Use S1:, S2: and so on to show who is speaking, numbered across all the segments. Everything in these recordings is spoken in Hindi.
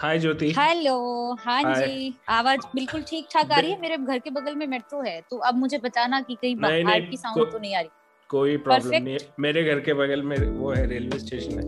S1: हाय ज्योति
S2: हेलो हाँ जी. आवाज़ बिल्कुल ठीक ठाक आ रही है? मेरे घर के बगल में मेट्रो है तो अब मुझे बताना कि कहीं बाहर की साउंड तो नहीं आ रही।
S1: कोई प्रॉब्लम नहीं मेरे घर के बगल में वो है रेलवे स्टेशन है।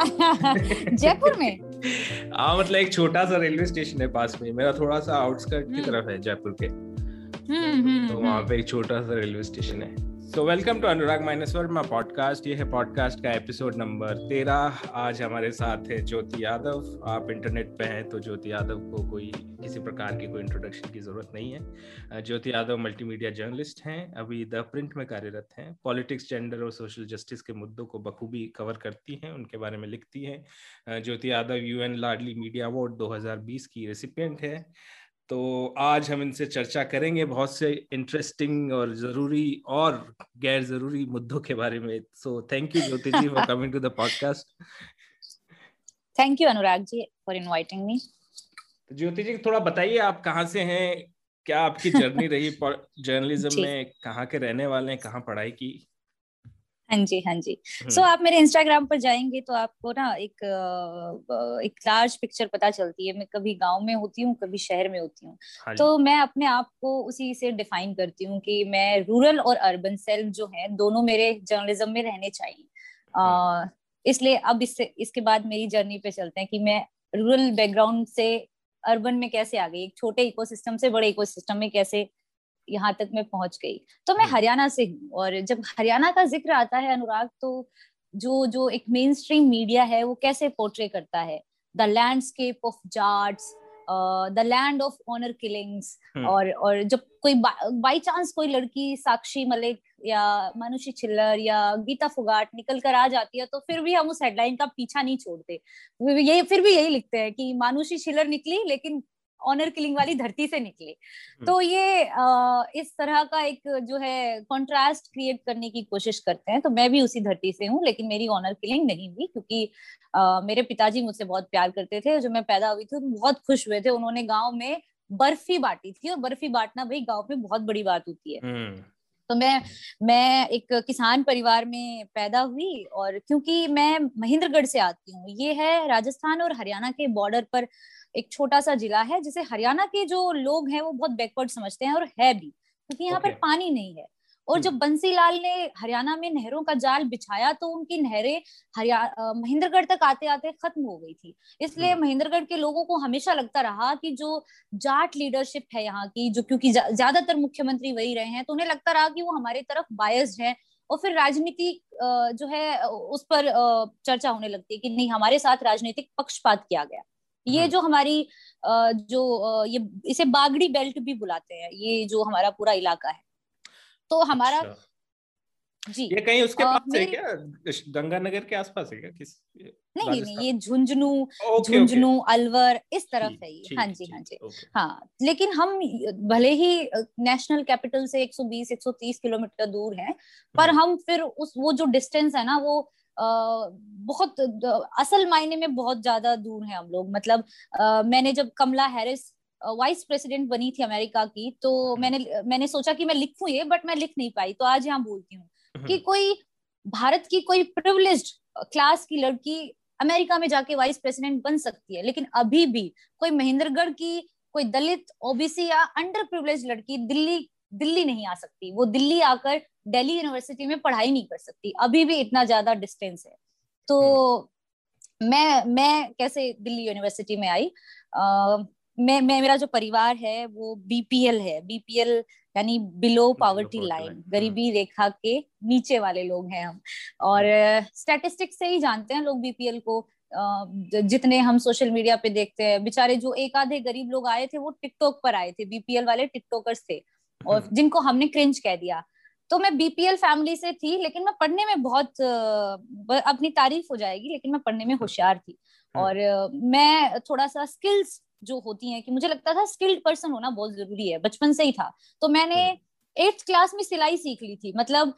S2: जयपुर में?
S1: हाँ मतलब एक छोटा सा रेलवे स्टेशन है पास में। मेरा थोड़ा सा आउटस्कर्ट की
S2: हम्म।
S1: तरफ़ है जयपुर के।
S2: हम्म हम्म
S1: तो वहाँ। पे एक छोटा सा रेलवे स्टेशन है। So welcome to Anurag minus my podcast ये है पॉडकास्ट का एपिसोड नंबर तेरह। आज हमारे साथ है ज्योति यादव। आप इंटरनेट पे हैं तो ज्योति यादव को कोई किसी प्रकार की कोई इंट्रोडक्शन की ज़रूरत नहीं है। ज्योति यादव मल्टीमीडिया जर्नलिस्ट हैं। अभी द प्रिंट में कार्यरत हैं। पॉलिटिक्स जेंडर और सोशल जस्टिस के मुद्दों को बखूबी कवर करती हैं। उनके बारे में लिखती हैं। Jyoti Yadav UN Laadli media award 2020 की रेसिपियंट है। तो आज हम इनसे चर्चा करेंगे बहुत से इंटरेस्टिंग और ज़रूरी और गैर ज़रूरी मुद्दों के बारे में। So thank you Jyoti ji for coming to the podcast
S2: thank you Anurag ji for inviting me
S1: Jyoti ji थोड़ा बताइए आप कहाँ से हैं? क्या आपकी जर्नी रही? जर्नलिज्म में कहाँ के रहने वाले हैं? कहाँ पढ़ाई की?
S2: हाँ जी हाँ जी।
S1: हम्म,
S2: सो आप मेरे इंस्टाग्राम पर जाएँगे तो आपको ना एक एक लार्ज पिक्चर पता चलती है। मैं कभी गाँव में होती हूँ कभी शहर में होती हूँ।
S1: हाँ
S2: तो मैं अपने आप को उसी से डिफाइन करती हूँ कि मैं रूरल और अर्बन सेल्फ जो है दोनों मेरे जर्नलिज्म में रहने चाहिए। अ, इसलिए अब इससे इसके बाद मेरी जर्नी पे चलते हैं कि मैं रूरल बैकग्राउंड से अर्बन में कैसे आ गई एक छोटे इकोसिस्टम से बड़े इकोसिस्टम में कैसे यहाँ तक मैं पहुँच गई तो मैं
S1: हम्म।
S2: हरियाणा से हूँ और जब हरियाणा का ज़िक्र आता है अनुराग तो जो जो एक मेन स्ट्रीम मीडिया है वो कैसे पोर्ट्रे करता है the landscape of Jats the land of honour killings. और और जब कोई बाई चांस कोई लड़की साक्षी मलिक या मानुषी छिल्लर या गीता फुगाट निकल कर आ जाती है तो फिर भी हम उस हेडलाइन का पीछा नहीं छोड़ते ये फिर भी यही लिखते हैं कि मानुषी छिल्लर निकली लेकिन ऑनर किलिंग वाली धरती से निकले। तो ये अ, इस तरह का एक जो है कॉन्ट्रास्ट क्रिएट करने की कोशिश करते हैं तो मैं भी उसी धरती से हूँ लेकिन मेरी ऑनर किलिंग नहीं हुई क्योंकि अ, मेरे पिताजी मुझसे बहुत प्यार करते थे जब मैं पैदा हुई थी बहुत खुश हुए थे उन्होंने गाँव में बर्फ़ी बांटी थी और बर्फ़ी बांटना भाई गाँव में बहुत बड़ी बात होती है।
S1: हम्म,
S2: तो मैं मैं एक किसान परिवार में पैदा हुई और क्योंकि मैं महेंद्रगढ़ से आती हूँ ये है राजस्थान और हरियाणा के बॉर्डर पर एक छोटा सा जिला है जिसे हरियाणा के जो लोग हैं वो बहुत बैकवर्ड समझते हैं और है भी क्योंकि यहाँ
S1: okay.
S2: पर पानी नहीं है और जब बंसीलाल ने हरियाणा में नहरों का जाल बिछाया तो उनकी नहरें हरियाणा महेंद्रगढ़ तक आते आते खत्म हो गई थी इसलिए
S1: हम्म।
S2: महेंद्रगढ़ के लोगों को हमेशा लगता रहा कि जो जाट लीडरशिप है यहाँ की जो क्योंकि ज़्यादातर मुख्यमंत्री वही रहे हैं तो उन्हें लगता रहा कि वो हमारे तरफ़ बायस्ड है और फिर राजनीति जो है उस पर चर्चा होने लगती है कि नहीं हमारे साथ राजनीतिक पक्षपात किया गया ये
S1: हम्म।
S2: जो हमारी जो ये इसे बागड़ी बेल्ट भी बुलाते हैं ये जो हमारा पूरा इलाका है। तो हमारा
S1: अच्छा।
S2: जी।
S1: ये कहीं उसके
S2: अ,
S1: पास है क्या? गंगानगर के आसपास है क्या? किस
S2: नहीं नहीं ये झुंझुनू। झुंझुनू अलवर इस तरफ़ है ये। हाँ जी हाँ जी। हाँ लेकिन हम भले ही नेशनल कैपिटल से 120 130 किलोमीटर दूर हैं पर
S1: हम्म,
S2: हम फिर उस वो जो डिस्टेंस है ना वो बहुत असल मायने में बहुत ज़्यादा दूर हैं हम लोग। मतलब मैंने जब कमला हैरिस वाइस प्रेसिडेंट बनी थी अमेरिका की तो
S1: हम्म।
S2: मैंने मैंने सोचा कि मैं लिखूं ये बट मैं लिख नहीं पाई। तो आज यहाँ बोलती हूँ कि
S1: हम्म,
S2: कोई भारत की कोई प्रिवलेज क्लास की लड़की अमेरिका में जाके वाइस प्रेसिडेंट बन सकती है लेकिन अभी भी कोई महेंद्रगढ़ की कोई दलित ओबीसी या अंडर प्रिवलेज लड़की दिल्ली दिल्ली नहीं आ सकती। वो दिल्ली आकर दिल्ली यूनिवर्सिटी में पढ़ाई नहीं कर सकती। अभी भी इतना ज़्यादा डिस्टेंस है। तो मैं मैं कैसे दिल्ली यूनिवर्सिटी में आई? आ, मैं मैं मेरा जो परिवार है वो बीपीएल है। बीपीएल यानी बिलो पॉवर्टी लाइन गरीबी रेखा के नीचे वाले लोग हैं हम। और स्टैटिस्टिक्स से ही जानते हैं लोग बीपीएल को। जितने हम सोशल मीडिया पे देखते हैं बेचारे जो एक आधे गरीब लोग आए थे वो टिकटॉक पर आए थे। बीपीएल वाले टिकटॉकर्स थे। और
S1: हम्म,
S2: जिनको हमने क्रिंज कह दिया। तो मैं बीपीएल फैमिली से थी लेकिन मैं पढ़ने में बहुत अपनी तारीफ़ हो जाएगी लेकिन मैं पढ़ने में होशियार थी। और मैं थोड़ा सा स्किल्स जो होती हैं कि मुझे लगता था स्किल्ड पर्सन होना बहुत ज़रूरी है बचपन से ही था। तो मैंने एट्थ क्लास में सिलाई सीख ली थी मतलब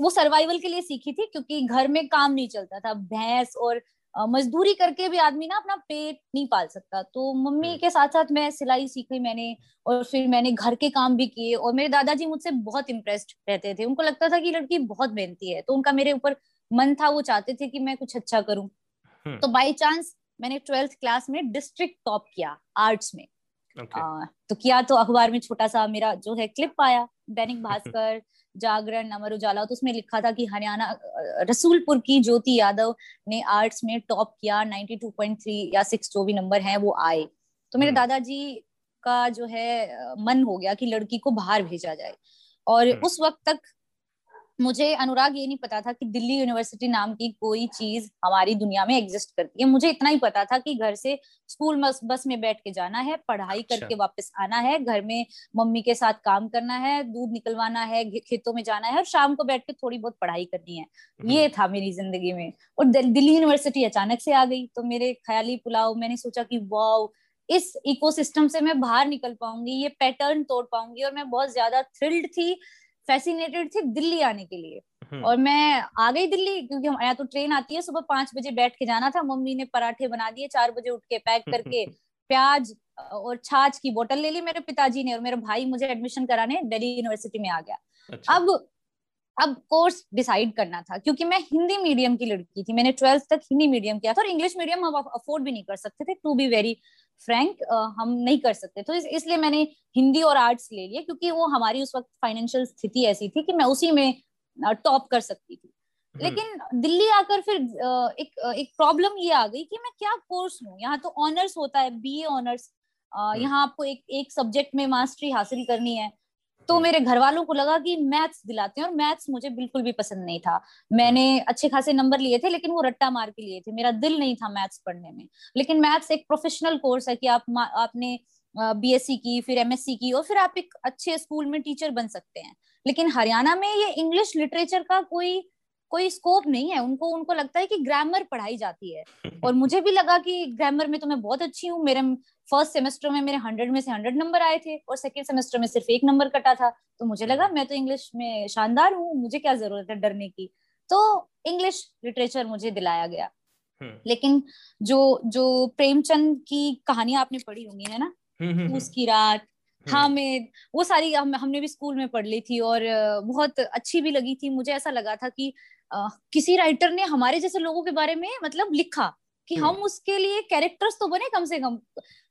S2: वो सर्वाइवल के लिए सीखी थी क्योंकि घर में काम नहीं चलता था भैंस और मजदूरी करके भी आदमी ना अपना पेट नहीं पाल सकता। तो मम्मी
S1: हम्म।
S2: के साथ साथ मैं सिलाई सीखी मैंने और फिर मैंने घर के काम भी किए और मेरे दादाजी मुझसे बहुत इम्प्रेस्ड रहते थे। उनको लगता था कि लड़की बहुत मेहनती है तो उनका मेरे ऊपर मन था वो चाहते थे कि मैं कुछ अच्छा करूँ।
S1: हम्म,
S2: तो बाई चांस मैंने ट्वेल्थ क्लास में डिस्ट्रिक्ट टॉप किया आर्ट्स में।
S1: Okay.
S2: आ, तो किया तो अखबार में छोटा सा मेरा जो है क्लिप आया दैनिक भास्कर जागरण अमर उजाला तो उसमें लिखा था कि हरियाणा रसूलपुर की ज्योति यादव ने आर्ट्स में टॉप किया 92.3 या सिक्स जो भी नंबर है वो आए। तो मेरे दादाजी का जो है मन हो गया कि लड़की को बाहर भेजा जाए। और उस वक्त तक मुझे अनुराग ये नहीं पता था कि दिल्ली यूनिवर्सिटी नाम की कोई चीज़ हमारी दुनिया में एग्जिस्ट करती है। मुझे इतना ही पता था कि घर से स्कूल बस बस में बैठ के जाना है पढ़ाई अच्छा। करके वापस आना है घर में मम्मी के साथ काम करना है दूध निकलवाना है खेतों में जाना है और शाम को बैठ के थोड़ी बहुत पढ़ाई करनी है। ये था मेरी ज़िंदगी में। और दिल्ली यूनिवर्सिटी अचानक से आ गई तो मेरे ख्याली पुलाव मैंने सोचा कि वाह इस इकोसिस्टम से मैं बाहर निकल पाऊँगी ये पैटर्न तोड़ पाऊँगी और मैं बहुत ज़्यादा थ्रिल्ड थी फैसिनेटेड थी दिल्ली आने के लिए हम्म। और मैं आ गई दिल्ली क्योंकि हम यहाँ तो ट्रेन आती है सुबह पाँच बजे बैठ के जाना था मम्मी ने पराठे बना दिए चार बजे उठ के पैक करके प्याज और छाछ की बोतल ले ली मेरे पिताजी ने और मेरा भाई मुझे एडमिशन कराने दिल्ली यूनिवर्सिटी में आ गया अच्छा। अब अब कोर्स डिसाइड करना था क्योंकि मैं हिंदी मीडियम की लड़की थी मैंने ट्वेल्थ तक हिंदी मीडियम किया था और इंग्लिश मीडियम हम अफोर्ड भी नहीं कर सकते थे टू बी वेरी फ्रैंक हम नहीं कर सकते। तो इस, इसलिए मैंने हिंदी और आर्ट्स ले लिया क्योंकि वो हमारी उस वक्त फाइनेंशियल स्थिति ऐसी थी कि मैं उसी में टॉप कर सकती थी। हम्म। लेकिन दिल्ली आकर फिर एक एक प्रॉब्लम ये आ गई कि मैं क्या कोर्स लूँ? यहाँ तो ऑनर्स होता है बी ए ऑनर्स। यहाँ आपको एक एक सब्जेक्ट में मास्टरी हासिल करनी है। तो मेरे घर वालों को लगा कि मैथ्स दिलाते हैं और मैथ्स मुझे बिल्कुल भी पसंद नहीं था। मैंने अच्छे खासे नंबर लिए थे लेकिन वो रट्टा मार के लिए थे। मेरा दिल नहीं था मैथ्स पढ़ने में। लेकिन मैथ्स एक प्रोफेशनल कोर्स है कि आप आपने बीएससी की फिर एमएससी की और फिर आप एक अच्छे स्कूल में टीचर बन सकते हैं। लेकिन हरियाणा में ये इंग्लिश लिटरेचर का कोई कोई स्कोप नहीं है। उनको उनको लगता है कि ग्रामर पढ़ाई जाती है। और मुझे भी लगा कि ग्रामर में तो मैं बहुत अच्छी हूँ। मेरे फ़र्स्ट सेमेस्टर में मेरे हंड्रेड में से हंड्रेड नंबर आए थे और सेकेंड सेमेस्टर में सिर्फ़ एक नंबर कटा था। तो मुझे लगा मैं तो इंग्लिश में शानदार हूँ मुझे क्या ज़रूरत है डरने की? तो इंग्लिश लिटरेचर मुझे दिलाया गया। हम्म। लेकिन जो जो प्रेमचंद की कहानियाँ आपने पढ़ी होंगी है ना? हम्म, उसकी रात हामिद वो सारी हम, हमने भी स्कूल में पढ़ ली थी और बहुत अच्छी भी लगी थी। मुझे ऐसा लगा था कि आ, किसी राइटर ने हमारे जैसे लोगों के बारे में मतलब लिखा। कि हम उसके लिए कैरेक्टर्स तो बने कम से कम।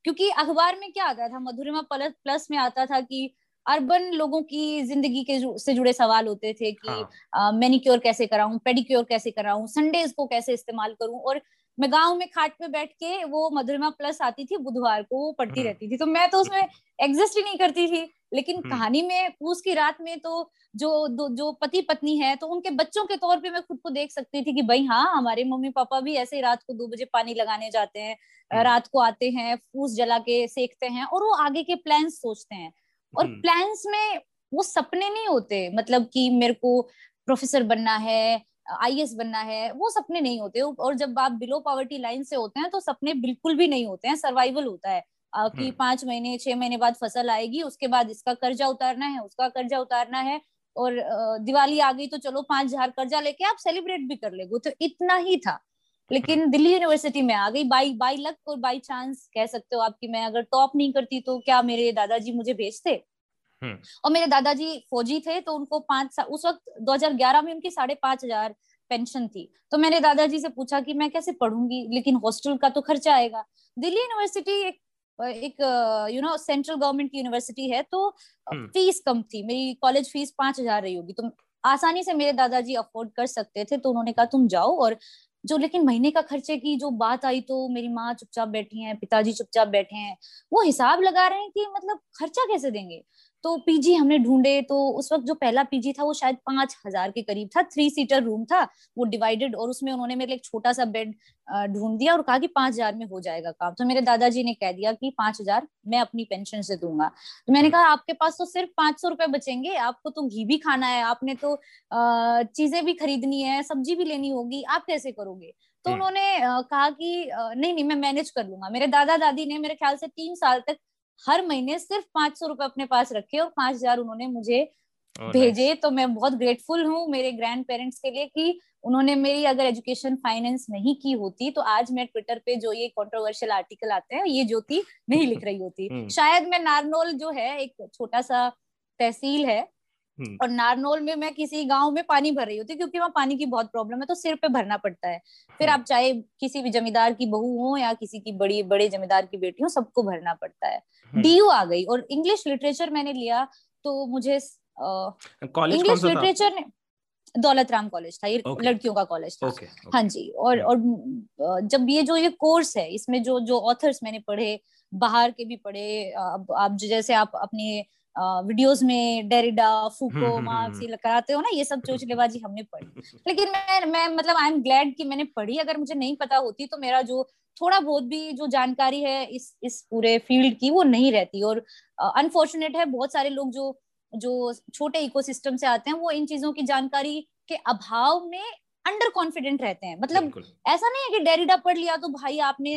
S2: क्योंकि अखबार में क्या आता था? मधुरिमा प्लस प्लस में आता था कि अर्बन लोगों की ज़िंदगी के से जुड़े सवाल होते थे कि हाँ. मैनिक्योर कैसे कराऊं पेडिक्योर कैसे कराऊं संडेज को कैसे इस्तेमाल करूँ और मैं गाँव में खाट पे बैठ के वो मधुरिमा प्लस आती थी बुधवार को वो पढ़ती हम्म। रहती थी तो मैं तो उसमें एग्जिस्ट ही नहीं करती थी लेकिन हम्म। कहानी में पूस की रात में तो जो दो जो पति पत्नी है तो उनके बच्चों के तौर पे मैं खुद को देख सकती थी कि भाई हाँ हमारे मम्मी पापा भी ऐसे ही रात को दो बजे पानी लगाने जाते हैं हम्म। रात को आते हैं फूस जला के सेकते हैं और वो आगे के प्लान सोचते हैं और प्लान्स में वो सपने नहीं होते मतलब कि मेरे को प्रोफेसर बनना है आई बनना है वो सपने नहीं होते और जब आप बिलो पॉवर्टी लाइन से होते हैं तो सपने बिल्कुल भी नहीं होते हैं सर्वाइवल होता है कि हम्म। पाँच महीने छह महीने बाद फ़सल आएगी उसके बाद इसका कर्जा उतारना है उसका कर्जा उतारना है और दिवाली आ गई तो चलो पाँच हज़ार कर्जा लेके आप सेलिब्रेट भी कर लेगो तो इतना ही था लेकिन हम्म। दिल्ली यूनिवर्सिटी में आ गई बाई बाई लक और बाई चांस कह सकते हो आपकी मैं अगर टॉप नहीं करती तो क्या मेरे दादाजी मुझे भेजते। और मेरे दादाजी फौजी थे तो उनको पाँच साल उस वक्त 2011 में उनकी साढ़े पाँच हज़ार पेंशन थी। तो मैंने दादाजी से पूछा कि मैं कैसे पढ़ूँगी लेकिन हॉस्टल का तो खर्चा आएगा। दिल्ली यूनिवर्सिटी एक एक यू नो सेंट्रल गवर्नमेंट की यूनिवर्सिटी है तो फ़ीस हम्म। कम थी। मेरी कॉलेज फ़ीस पाँच हज़ार रही होगी। तो आसानी से मेरे दादाजी अफोर्ड कर सकते थे तो उन्होंने कहा तुम जाओ और जो लेकिन महीने का खर्चे की जो बात आई तो मेरी माँ चुपचाप बैठी हैं पिताजी चुपचाप बैठे हैं वो हिसाब लगा रहे हैं कि मतलब खर्चा कैसे देंगे? तो पीजी हमने ढूंढे तो उस वक्त जो पहला पीजी था वो शायद पाँच हज़ार के करीब था। थ्री सीटर रूम था वो डिवाइडेड और उसमें उन्होंने मेरे एक छोटा सा बेड ढूंढ दिया और कहा कि पाँच हज़ार में हो जाएगा काम। तो मेरे दादाजी ने कह दिया कि पाँच हज़ार मैं अपनी पेंशन से दूँगा। तो मैंने कहा आपके पास तो सिर्फ़ पाँच सौ रुपए बचेंगे आपको तो घी भी खाना है आपने तो चीज़ें भी खरीदनी है सब्ज़ी भी लेनी होगी आप कैसे करोगे? तो हम्म। उन्होंने कहा कि नहीं नहीं मैं मैनेज कर लूँगा। मेरे दादा दादी ने मेरे ख्याल से तीन साल तक हर महीने सिर्फ़ पाँच सौ रुपए अपने पास रखे और पाँच हज़ार उन्होंने मुझे oh, भेजे तो मैं बहुत ग्रेटफुल हूँ मेरे ग्रैंड पेरेंट्स के लिए कि उन्होंने मेरी अगर एजुकेशन फाइनेंस नहीं की होती तो आज मैं ट्विटर पे जो ये कंट्रोवर्शियल आर्टिकल आते हैं ये ज्योति नहीं लिख रही होती हम्म। शायद मैं नारनोल जो है एक छोटा सा तहसील है। और नारनौल में मैं किसी गाँव में पानी भर रही होती क्योंकि वहाँ पानी की बहुत प्रॉब्लम है तो सिर पे भरना पड़ता है। फिर हम्म। आप चाहे किसी भी जमींदार की बहू हो या किसी की बड़ी बड़े जमींदार की बेटी हो सबको भरना पड़ता है। डीयू आ गई और इंग्लिश लिटरेचर मैंने लिया तो मुझे इंग्लिश लिटरेचर ने दौलत राम कॉलेज था ये okay. लड़कियों का कॉलेज था। okay, okay. हाँ जी और और जब ये जो ये कोर्स है इसमें जो जो ऑथर्स मैंने पढ़े बाहर के भी पढ़े अब आप जैसे आप अपने वीडियोस में डेरिडा फूको मार्क्स ये कराते हो ना ये सब चोचलेबाजी हमने पढ़ी। लेकिन मैं मैं मतलब आई एम ग्लैड कि मैंने पढ़ी। अगर मुझे नहीं पता होती तो मेरा जो थोड़ा बहुत भी जो जानकारी है इस इस पूरे फ़ील्ड की वो नहीं रहती। और अनफॉर्चुनेट है बहुत सारे लोग जो जो छोटे इकोसिस्टम से आते हैं वो इन चीज़ों की जानकारी के अभाव में अंडर कॉन्फिडेंट रहते हैं। मतलब ऐसा नहीं है कि डेरिडा पढ़ लिया तो भाई आपने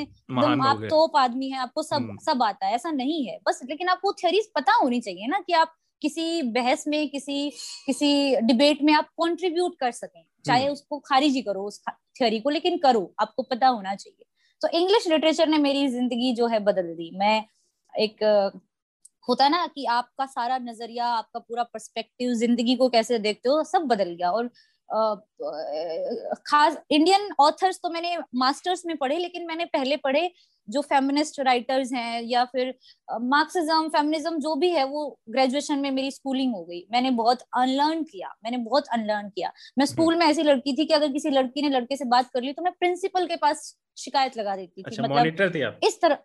S2: आप टॉप आदमी है आपको सब हम्म। सब आता है। ऐसा नहीं है। बस लेकिन आपको थ्योरीज पता होनी चाहिए ना कि आप किसी बहस में किसी किसी डिबेट में आप कंट्रीब्यूट कर सकें। चाहे हम्म। उसको खारिज ही करो उस थ्योरी को लेकिन करो। आपको पता होना चाहिए। तो इंग्लिश लिटरेचर ने मेरी ज़िंदगी जो है बदल दी। मैं एक होता ना कि आपका सारा नज़रिया आपका पूरा पर्सपेक्टिव ज़िंदगी को कैसे देखते हो सब बदल गया। और खास इंडियन ऑथर्स तो मैंने मास्टर्स में पढ़े लेकिन मैंने पहले पढ़े जो फेमिनिस्ट राइटर्स हैं या फिर मार्क्सिज्म फेमिनिज्म जो भी है वो ग्रेजुएशन में मेरी स्कूलिंग हो गई। मैंने बहुत अनलर्न किया मैंने बहुत अनलर्न किया। मैं स्कूल में ऐसी लड़की थी कि अगर किसी लड़की ने लड़के से बात कर ली तो मैं प्रिंसिपल के पास शिकायत लगा देती थी। अच्छा, मतलब इस तरह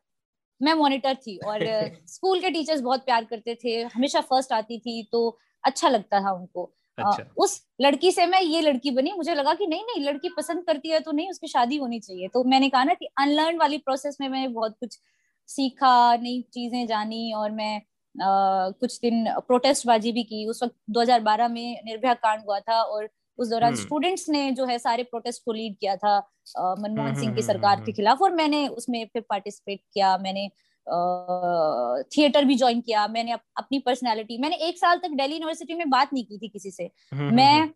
S2: मैं मॉनिटर थी और स्कूल के टीचर्स बहुत प्यार करते थे। हमेशा फ़र्स्ट आती थी तो अच्छा लगता था उनको। अच्छा। उस लड़की से मैं ये लड़की बनी मुझे लगा कि नहीं नहीं लड़की पसंद करती है तो नहीं उसकी शादी होनी चाहिए तो मैंने कहा ना कि अनलर्न वाली प्रोसेस में मैंने बहुत कुछ सीखा नई चीज़ें जानी और मैं आ, कुछ दिन प्रोटेस्ट बाजी भी की उस वक्त 2012 में निर्भया कांड हुआ था और उस दौरान स्टूडेंट्स हम्म। ने जो है सारे प्रोटेस्ट को लीड किया था मनमोहन हम्म, सिंह की हम्म, सरकार के खिलाफ और मैंने उसमें फिर पार्टिसिपेट किया मैंने थिएटर भी ज्वाइन किया मैंने अप, अपनी पर्सनालिटी मैंने एक साल तक दिल्ली यूनिवर्सिटी में बात नहीं की थी किसी से। मैं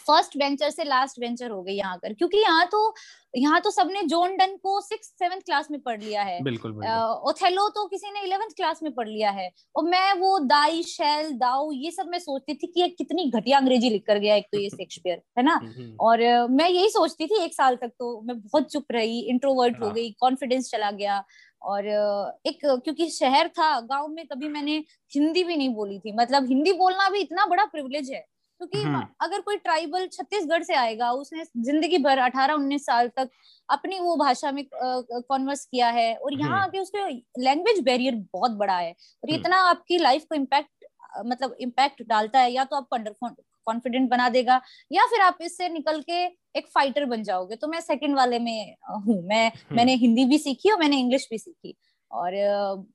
S2: फ़र्स्ट वेंचर से लास्ट वेंचर हो गई यहाँ कर क्योंकि यहाँ तो यहाँ तो सबने जॉन डन को सिक्स सेवेंथ क्लास में पढ़ लिया है।
S1: बिल्कुल, बिल्कुल.
S2: ओथेलो तो किसी ने इलेवेंथ क्लास में पढ़ लिया है। और मैं वो दाई शेल दाऊ ये सब मैं सोचती थी कि ये कितनी घटिया अंग्रेज़ी लिख कर गया एक तो ये शेक्सपियर है ना? और मैं यही सोचती थी एक साल तक तो मैं बहुत चुप रही इंट्रोवर्ट हो हाँ। गई कॉन्फिडेंस चला गया। और एक क्योंकि शहर था गाँव में कभी मैंने हिंदी भी नहीं बोली थी। मतलब हिंदी बोलना भी इतना बड़ा प्रिविलेज है। क्योंकि हम्म। अगर कोई ट्राइबल छत्तीसगढ़ से आएगा उसने ज़िंदगी भर अठारह उन्नीस साल तक अपनी वो भाषा में कॉन्वर्स किया है और यहाँ हम्म। आके उसके लैंग्वेज बैरियर बहुत बड़ा है और हम्म। इतना आपकी लाइफ को इम्पैक्ट मतलब इम्पैक्ट डालता है या तो आपको अंडर कॉन्फिडेंट बना देगा या फिर आप इससे निकल के एक फाइटर बन जाओगे तो मैं सेकंड वाले में हूँ मैं मैंने हिंदी भी सीखी और मैंने इंग्लिश भी सीखी और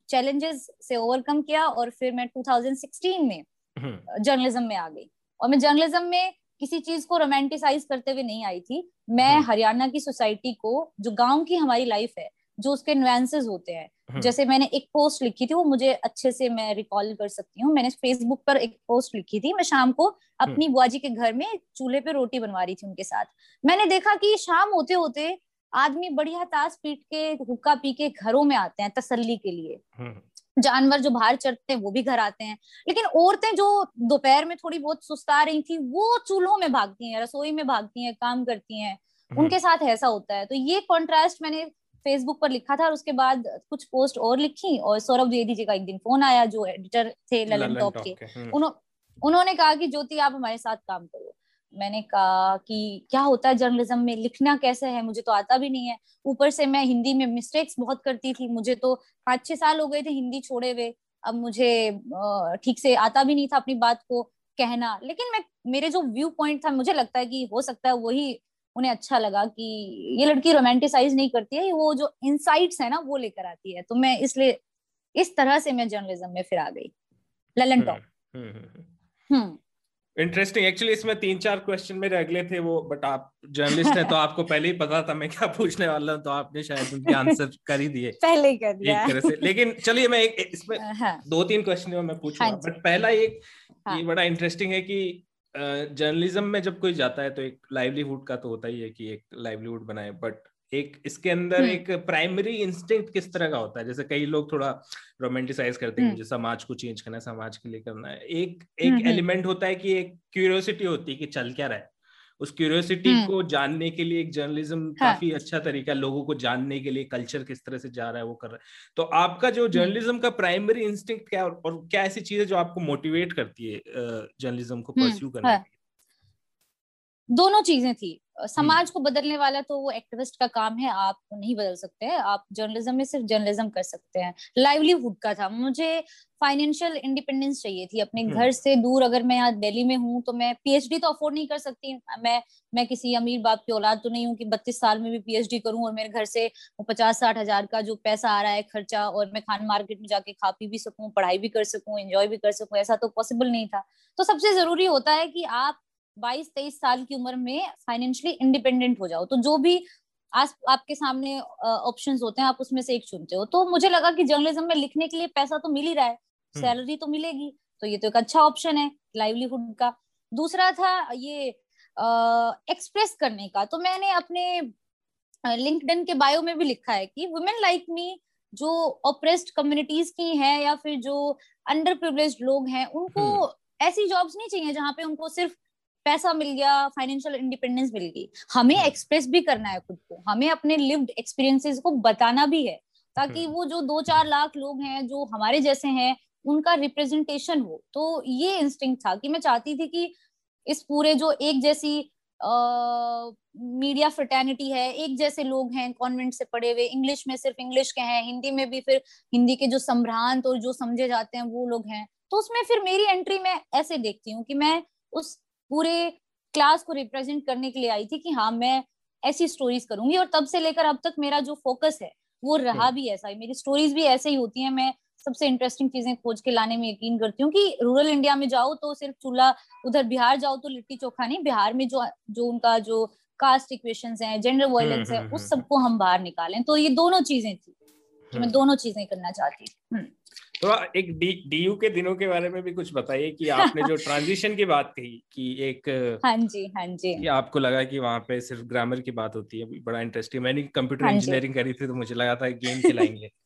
S2: चैलेंजेस से ओवरकम किया और फिर मैं 2016 में जर्नलिज्म में आ गई और मैं जर्नलिज्म में किसी चीज़ को रोमांटिसाइज करते हुए नहीं आई थी मैं हम्म। हरियाणा की सोसाइटी को जो गाँव की हमारी लाइफ है जो उसके नुएंसेस होते हैं हम्म। जैसे मैंने एक पोस्ट लिखी थी वो मुझे अच्छे से मैं रिकॉल कर सकती हूँ मैंने फेसबुक पर एक पोस्ट लिखी थी मैं शाम को हम्म। अपनी बुआ जी के घर में चूल्हे पे रोटी बनवा रही थी उनके साथ मैंने देखा कि शाम होते होते आदमी बढ़िया ताश पीट के हुक्का पी के घरों में आते हैं तसल्ली के लिए जानवर जो बाहर चढ़ते हैं वो भी घर आते हैं। लेकिन औरतें जो दोपहर में थोड़ी बहुत सुस्ता रही थी वो चूल्हों में भागती हैं रसोई में भागती हैं काम करती हैं। हम्म। उनके साथ ऐसा होता है। तो ये कॉन्ट्रास्ट मैंने फेसबुक पर लिखा था और उसके बाद कुछ पोस्ट और लिखी और सौरभ द्विवेदी जी का एक दिन फ़ोन आया जो एडिटर थे ललन टॉप के। हम्म। उन्होंने कहा कि ज्योति आप हमारे साथ काम करो। मैंने कहा कि क्या होता है जर्नलिज्म में? लिखना कैसे है? मुझे तो आता भी नहीं है। ऊपर से मैं हिंदी में मिस्टेक्स बहुत करती थी। मुझे तो पाँच छह साल हो गए थे हिंदी छोड़े हुए। अब मुझे ठीक से आता भी नहीं था अपनी बात को कहना। लेकिन मैं मेरे जो व्यू पॉइंट था मुझे लगता है कि हो सकता है वही उन्हें अच्छा लगा कि ये लड़की रोमांटिसाइज नहीं करती है। वो जो इंसाइट्स है ना वो लेकर आती है। तो मैं इसलिए इस तरह से मैं जर्नलिज्म में फिर आ गई। ललन टॉप। हम्म, हम्म, हम्म,
S1: हम्म। इंटरेस्टिंग एक्चुअली इसमें तीन चार क्वेश्चन मेरे अगले थे वो बट आप जर्नलिस्ट हैं तो आपको पहले ही पता था मैं क्या पूछने वाला हूँ तो आपने शायद उनके आंसर कर ही दिए।
S2: पहले ही कर दिया।
S1: एक तरह से। लेकिन चलिए मैं एक इसमें हाँ. दो तीन क्वेश्चन मैं पूछूँगा हाँ बट पहला एक हाँ. ये बड़ा इंटरेस्टिंग है कि जर्नलिज्म में जब कोई जाता है तो एक लाइवलीहुड का तो होता ही है कि एक लाइवलीहुड बनाए बट एक इसके अंदर हम्म। एक प्राइमरी इंस्टिंक्ट किस तरह का होता है जैसे कई लोग थोड़ा रोमांटिसाइज करते हैं मुझे समाज को चेंज करना है समाज के लिए करना है एक एक एलिमेंट होता है कि एक क्यूरियोसिटी होती है कि चल क्या रहा है उस क्यूरियोसिटी हम्म। को जानने के लिए एक जर्नलिज्म हाँ. काफ़ी अच्छा तरीका लोगों को जानने के लिए कल्चर किस तरह से जा रहा है वो कर रहा है तो आपका जो जर्नलिज्म हम्म। का प्राइमरी इंस्टिंक्ट क्या और, और क्या ऐसी चीज़ है जो आपको मोटिवेट करती है जर्नलिज्म को परस्यू हम्म, करने हाँ.
S2: दोनों चीज़ें थी समाज को बदलने वाला तो वो एक्टिविस्ट का काम है आप नहीं बदल सकते। हैं आप जर्नलिज्म में सिर्फ़ जर्नलिज्म कर सकते हैं। लाइवलीहुड का था। मुझे फाइनेंशियल इंडिपेंडेंस चाहिए थी। अपने घर से दूर अगर मैं यहाँ दिल्ली में हूँ तो मैं पीएचडी तो अफोर्ड नहीं कर सकती। मैं मैं किसी अमीर बाप की औलाद तो नहीं हूँ कि बत्तीस साल में भी पीएचडी करूँ और मेरे घर से पचास साठ हज़ार का जो पैसा आ रहा है खर्चा और मैं खान मार्केट में जाके खा पी भी सकूँ पढ़ाई भी कर सकूँ एंजॉय भी कर सकूँ ऐसा तो पॉसिबल नहीं था। तो सबसे ज़रूरी होता है कि आप बाईस तेईस साल की उम्र में फाइनेंशियली इंडिपेंडेंट हो जाओ। तो जो भी आज आपके सामने ऑप्शंस होते हैं आप उसमें से एक चुनते हो। तो मुझे लगा कि जर्नलिज्म में लिखने के लिए पैसा तो मिल ही रहा है सैलरी हम्म। तो मिलेगी। तो ये तो एक अच्छा ऑप्शन है लाइवलीहुड का। दूसरा था ये एक्सप्रेस करने का। तो मैंने अपने लिंक्डइन के बायो में भी लिखा है कि वुमेन लाइक मी जो ऑपरेस्ड कम्युनिटीज की हैं या फिर जो अंडर प्रिवलेज लोग हैं उनको हम्म। ऐसी जॉब्स नहीं चाहिए जहाँ पे उनको सिर्फ़ पैसा मिल गया फाइनेंशियल इंडिपेंडेंस मिल गई हमें एक्सप्रेस हम्म। भी करना है खुद को हमें अपने लिव्ड एक्सपीरियंसेस को बताना भी है ताकि हम्म। वो जो दो चार लाख लोग हैं जो हमारे जैसे हैं उनका रिप्रेजेंटेशन हो तो ये इंस्टिंग था कि मैं चाहती थी कि इस पूरे जो एक जैसी मीडिया फ्रटर्निटी है एक जैसे लोग हैं कॉन्वेंट से पढ़े हुए इंग्लिश में सिर्फ़ इंग्लिश के हैं हिंदी में भी फिर हिंदी के जो संभ्रांत और जो समझे जाते हैं वो लोग हैं तो उसमें फिर मेरी एंट्री में ऐसे देखती हूँ कि मैं उस पूरे क्लास को रिप्रेजेंट करने के लिए आई थी कि हाँ मैं ऐसी स्टोरीज करूँगी। और तब से लेकर अब तक मेरा जो फोकस है वो रहा हम्म। भी ऐसा ही। मेरी स्टोरीज भी ऐसे ही होती हैं। मैं सबसे इंटरेस्टिंग चीज़ें खोज के लाने में यकीन करती हूँ कि रूरल इंडिया में जाओ तो सिर्फ़ चूल्हा उधर बिहार जाओ तो लिट्टी चोखा नहीं बिहार में जो जो उनका जो कास्ट इक्वेशन है जेंडर वायलेंस है उस हम्म, सबको हम बाहर निकालें। तो ये दोनों चीज़ें थी मैं दोनों चीज़ें करना चाहती
S1: तो एक डी डीयू के दिनों के बारे में भी कुछ बताइए कि आपने जो ट्रांजिशन की बात कही कि एक
S2: हाँ जी हाँ जी।
S1: कि आपको लगा कि वहाँ पे सिर्फ़ ग्रामर की बात होती है बड़ा इंटरेस्टिंग मैंने कंप्यूटर हाँ इंजीनियरिंग करी थी तो मुझे लगा था गेम खिलाएँगे।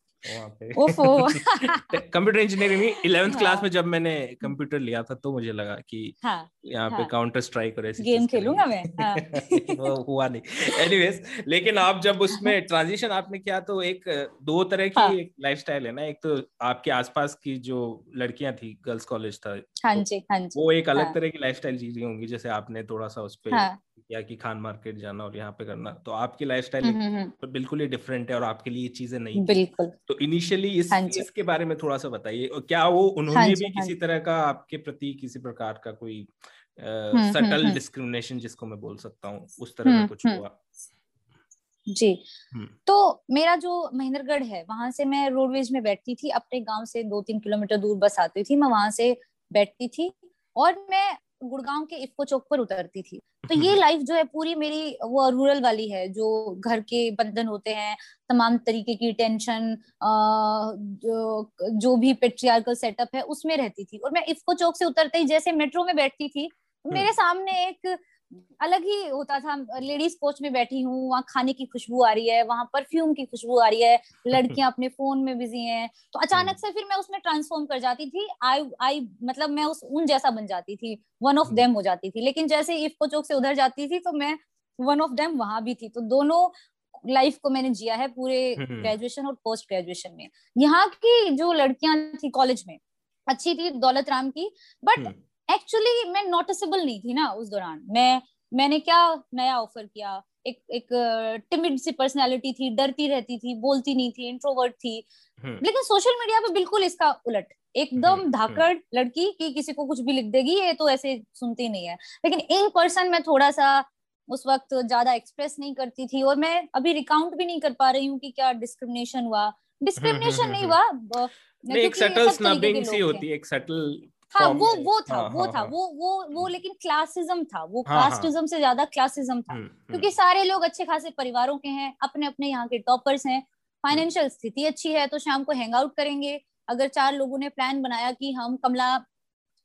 S1: कंप्यूटर इंजीनियरिंग में इलेवेंथ क्लास में जब मैंने कंप्यूटर लिया था तो मुझे लगा कि हाँ, यहाँ पे काउंटर स्ट्राइक और ऐसी
S2: गेम खेलूँगा मैं? हाँ.
S1: वो हुआ नहीं। एनीवेज लेकिन आप जब उसमें ट्रांजिशन आपने किया तो एक दो तरह की हाँ. एक लाइफस्टाइल है ना? एक तो आपके आसपास की जो लड़कियाँ थी गर्ल्स कॉलेज था
S2: हाँ जी हाँ जी।
S1: वो एक अलग हाँ. तरह की लाइफस्टाइल जी रही होंगी जैसे आपने थोड़ा सा उस पर हाँ. या कि खान मार्केट जाना और यहाँ पे करना तो आपकी लाइफस्टाइल हम्म, हम्म, हम्म। तो बिल्कुल ही डिफरेंट है और आपके लिए ये चीज़ें नहीं
S2: बिल्कुल।
S1: तो इनिशियली इस हाँ इसके बारे में थोड़ा सा बताइए और क्या वो उन्होंने हाँ भी हाँ किसी तरह का आपके प्रति किसी प्रकार का कोई सटल डिस्क्रिमिनेशन जिसको मैं बोल सकता हूँ उस तरह का कुछ हुआ?
S2: जी। तो मेरा जो महेंद्रगढ़ है वहाँ से मैं रोडवेज़ में बैठती थी अपने गाँव से दो तीन किलोमीटर दूर बस आती थी मैं वहाँ से बैठती थी और मैं गुड़गांव के इफ्को चौक पर उतरती थी। तो ये लाइफ जो है पूरी मेरी वो रूरल वाली है जो घर के बंधन होते हैं तमाम तरीके की टेंशन जो, जो भी पेट्रियार्कल सेटअप है उसमें रहती थी। और मैं इफको चौक से उतरते ही जैसे मेट्रो में बैठती थी तो मेरे सामने एक अलग ही होता था। लेडीज़ कोच में बैठी हूँ वहाँ खाने की खुशबू आ रही है वहाँ परफ्यूम की खुशबू आ रही है लड़कियाँ अपने फ़ोन में बिज़ी हैं तो अचानक हम्म। से फिर मैं उसमें ट्रांसफॉर्म कर जाती थी। आई आई मतलब मैं उस उन जैसा बन जाती थी। वन ऑफ़ देम हो जाती थी। लेकिन जैसे इफ्को चौक से उधर जाती थी तो मैं वन ऑफ़ देम वहाँ भी थी। तो दोनों लाइफ को मैंने जिया है पूरे ग्रेजुएशन हम्म। और पोस्ट ग्रेजुएशन में। यहाँ की जो लड़कियाँ थी कॉलेज में अच्छी थी दौलत राम की बट एक्चुअली मैं नोटिसेबल नहीं थी ना उस दौरान। मैं मैंने क्या नया ऑफ़र किया? एक एक टिमिड सी पर्सनालिटी थी डरती रहती थी बोलती नहीं थी इंट्रोवर्ट थी। हम्म। लेकिन सोशल मीडिया पे बिल्कुल इसका उलट। एकदम हम्म, धाकड़ हम्म। लड़की की किसी को कुछ भी लिख देगी ये तो ऐसे सुनती नहीं है। लेकिन इन पर्सन में थोड़ा सा उस वक्त ज़्यादा एक्सप्रेस नहीं करती थी और मैं अभी रिकाउंट भी नहीं कर पा रही हूँ कि क्या डिस्क्रिमिनेशन हुआ। डिस्क्रिमिनेशन नहीं हुआ
S1: एक सटल स्नबिंग सी होती है एक सटल
S2: हाँ वो वो था हाँ, वो हाँ, था हाँ, वो वो वो हम्म। लेकिन क्लासिज्म था वो हाँ, कास्टिज्म से ज़्यादा क्लासिज्म था। हम्म, हम्म। क्योंकि सारे लोग अच्छे खासे परिवारों के हैं अपने अपने यहाँ के टॉपर्स हैं फाइनेंशियल स्थिति अच्छी है तो शाम को हैंग आउट करेंगे। अगर चार लोगों ने प्लान बनाया कि हम कमला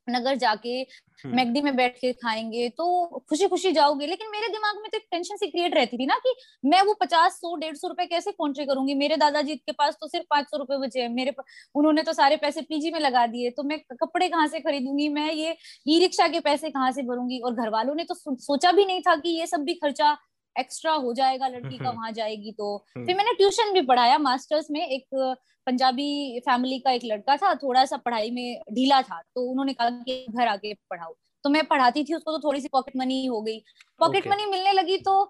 S2: नगर जाके मैगडी हम्म। में बैठ के खाएँगे तो खुशी खुशी जाओगे। लेकिन मेरे दिमाग में तो एक टेंशन सी क्रिएट रहती थी ना कि मैं वो पचास सौ डेढ़ सौ रुपए कैसे कॉन्ट्री करूँगी? मेरे दादाजी के पास तो सिर्फ़ पाँच सौ रुपए बचे हैं। मेरे उन्होंने तो सारे पैसे पीजी में लगा दिए तो मैं कपड़े कहाँ से खरीदूँगी? मैं ये ई रिक्शा के पैसे कहाँ से भरूँगी? और घर वालों ने तो सोचा भी नहीं था कि ये सब भी खर्चा एक्स्ट्रा हो जाएगा लड़की का वहाँ जाएगी तो। हम्म। फिर मैंने ट्यूशन भी पढ़ाया मास्टर्स में एक पंजाबी फैमिली का एक लड़का था थोड़ा सा पढ़ाई में ढीला था तो उन्होंने कहा कि घर आके पढ़ाओ। तो मैं पढ़ाती थी उसको तो थोड़ी सी पॉकेट मनी हो गई। पॉकेट मनी मिलने लगी तो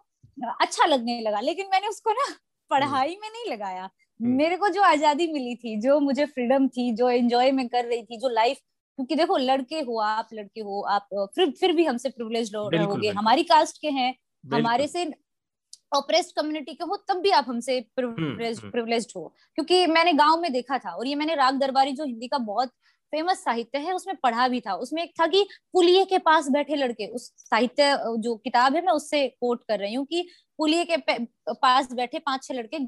S2: अच्छा लगने लगा लेकिन मैंने उसको ना पढ़ाई में नहीं लगाया। हम्म। मेरे को जो आज़ादी मिली थी जो मुझे फ्रीडम थी जो एंजॉय में कर रही थी जो लाइफ क्योंकि देखो लड़के हो आप लड़के हो आप फिर फिर भी हमसे प्रिविलेज रहोगे। हमारी कास्ट के हैं हमारे से ऑपरेस्ड कम्युनिटी के हो तब भी आप हमसे प्रिविलेज हम्म, हम्म। हो। क्योंकि मैंने गाँव में देखा था और ये मैंने राग दरबारी जो हिंदी का बहुत फ़ेमस साहित्य है उसमें पढ़ा भी था। उसमें एक था कि पुलिये के पास बैठे लड़के उस साहित्य जो किताब है मैं उससे कोट कर रही हूँ कि पुलिये के पास बैठे पाँच छह लड़के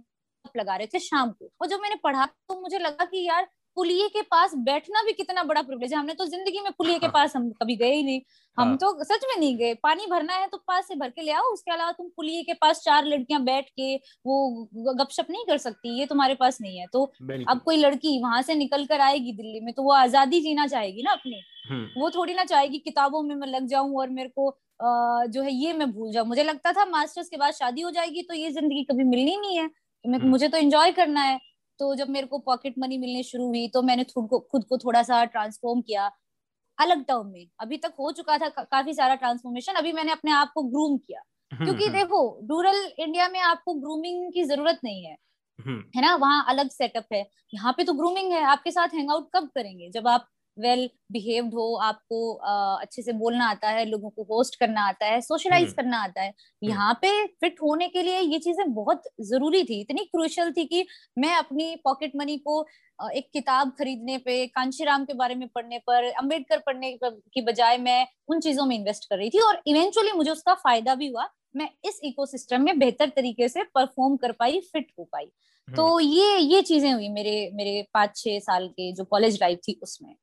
S2: लगा रहे थे शाम को। और जब मैंने पढ़ा तो मुझे लगा कि यार पुलिये के पास बैठना भी कितना बड़ा प्रिविलेज है। हमने तो ज़िंदगी में पुलिये के हाँ। पास हम कभी गए ही नहीं। हम हाँ। तो सच में नहीं गए। पानी भरना है तो पास से भर के ले आओ। उसके अलावा तुम पुलिये के पास चार लड़कियाँ बैठ के वो गपशप नहीं कर सकती। ये तुम्हारे पास नहीं है। तो अब कोई लड़की वहाँ से निकल कर आएगी दिल्ली में तो वो आज़ादी जीना चाहेगी ना अपनी। हम्म। वो थोड़ी ना चाहेगी किताबों में मैं लग जाऊँ और मेरे को जो है ये मैं भूल जाऊँ। मुझे लगता था मास्टर्स के बाद शादी हो जाएगी तो ये ज़िंदगी कभी मिलनी नहीं है। तो हम्म। मुझे तो एंजॉय करना है। तो जब मेरे को पॉकेट मनी मिलने शुरू हुई तो मैंने खुद को खुद को थोड़ा सा ट्रांसफॉर्म किया अलग टर्म में। अभी तक हो चुका था का, काफ़ी सारा ट्रांसफॉर्मेशन अभी मैंने अपने आप को ग्रूम किया। हम्म, क्योंकि हम्म। देखो रूरल इंडिया में आपको ग्रूमिंग की ज़रूरत नहीं है। हम्म। है ना? वहाँ अलग सेटअप है। यहाँ पे तो ग्रूमिंग है। आपके साथ हैंग आउट कब करेंगे? जब आप वेल बिहेव्ड हो आपको uh, अच्छे से बोलना आता है लोगों को होस्ट करना आता है सोशलाइज हम्म। करना आता है हम्म। यहाँ पे फिट होने के लिए ये चीज़ें बहुत ज़रूरी थी इतनी क्रूशल थी कि मैं अपनी पॉकेट मनी को एक किताब खरीदने पे कांशीराम के बारे में पढ़ने पर अंबेडकर पढ़ने की बजाय मैं उन चीज़ों में इन्वेस्ट कर रही थी और इवेंचुअली मुझे उसका फ़ायदा भी हुआ मैं इस इकोसिस्टम में बेहतर तरीके से परफॉर्म कर पाई फिट हो पाई तो हम्म। ये ये चीज़ें हुई मेरे मेरे पाँच छह साल के जो कॉलेज लाइफ थी उसमें।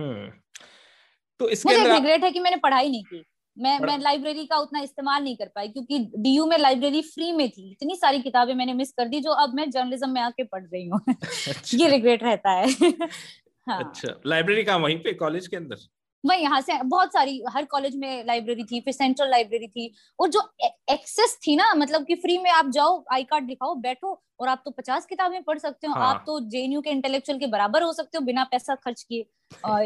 S1: तो इसके
S2: मुझे रिग्रेट है कि मैंने पढ़ाई नहीं की। मैं मैं लाइब्रेरी का उतना इस्तेमाल नहीं कर पाई क्योंकि डीयू में लाइब्रेरी फ्री में थी। इतनी सारी किताबें मैंने मिस कर दी जो अब मैं जर्नलिज्म में आके पढ़ रही हूँ। अच्छा। ये रिग्रेट रहता है।
S1: हाँ. अच्छा लाइब्रेरी का वहीं पे? कॉलेज के अंदर?
S2: वही यहाँ से बहुत सारी हर कॉलेज में लाइब्रेरी थी फिर सेंट्रल लाइब्रेरी थी। और जो एक्सेस थी ना मतलब कि फ्री में आप जाओ आई कार्ड दिखाओ बैठो और आप तो पचास किताबें पढ़ सकते हो हाँ. आप तो जेएनयू के इंटेलेक्चुअल के बराबर हो सकते हो बिना पैसा खर्च किए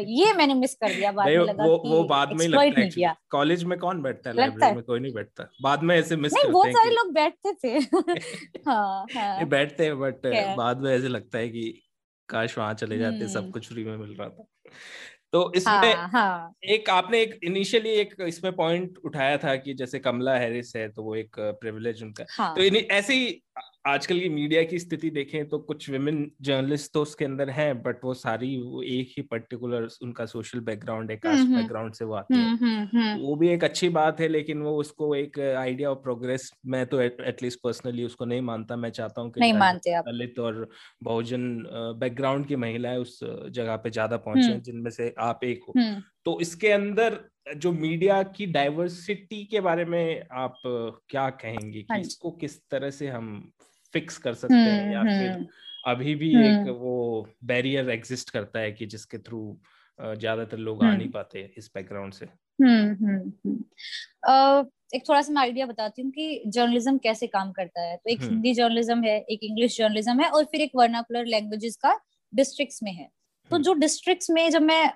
S2: ये मैंने मिस कर दिया बाद में लगा
S1: वो, वो बाद में लगता है कॉलेज में कौन बैठता है लाइब्रेरी में कोई नहीं बैठता बाद में ऐसे मिस
S2: नहीं बहुत सारे लोग बैठते थे हाँ, हाँ.
S1: बैठते हैं बट बाद में ऐसे लगता है कि काश वहाँ चले जाते सब हम्म। कुछ फ्री में मिल रहा था तो इसमें हाँ, हाँ. एक आपने एक इनिशियली एक इसमें पॉइंट उठाया था कि जैसे कमला हैरिस है तो वो एक प्रिविलेज उनका हाँ. तो ऐसे ही आजकल की मीडिया की स्थिति देखें तो कुछ विमेन जर्नलिस्ट तो उसके अंदर हैं बट वो सारी वो एक ही पर्टिकुलर उनका सोशल बैकग्राउंड है कास्ट बैकग्राउंड से वो आती है। वो भी एक अच्छी बात है लेकिन वो उसको एक आइडिया ऑफ़ प्रोग्रेस मैं तो एटलीस्ट पर्सनली उसको नहीं मानता। मैं चाहता हूँ
S2: कि
S1: दलित और बहुजन बैकग्राउंड की महिलाएँ उस जगह पे ज़्यादा पहुँचे जिनमें से आप एक हो। तो इसके अंदर जो मीडिया की डाइवर्सिटी के बारे में आप क्या कहेंगे कि हाँ इसको किस तरह से हम फिक्स कर सकते हैं या हम्म, फिर हम्म। अभी भी एक हम्म। वो बैरियर एग्जिस्ट करता है कि जिसके थ्रू ज़्यादातर लोग आ नहीं पाते इस बैकग्राउंड से?
S2: एक थोड़ा सा मैं आइडिया बताती हूँ कि जर्नलिज्म कैसे काम करता है। तो एक हिंदी जर्नलिज्म है एक इंग्लिश जर्नलिज्म है और फिर एक वर्नाकुलर लैंग्वेजेस का डिस्ट्रिक्ट्स में है। तो जो डिस्ट्रिक्ट्स में जब मैं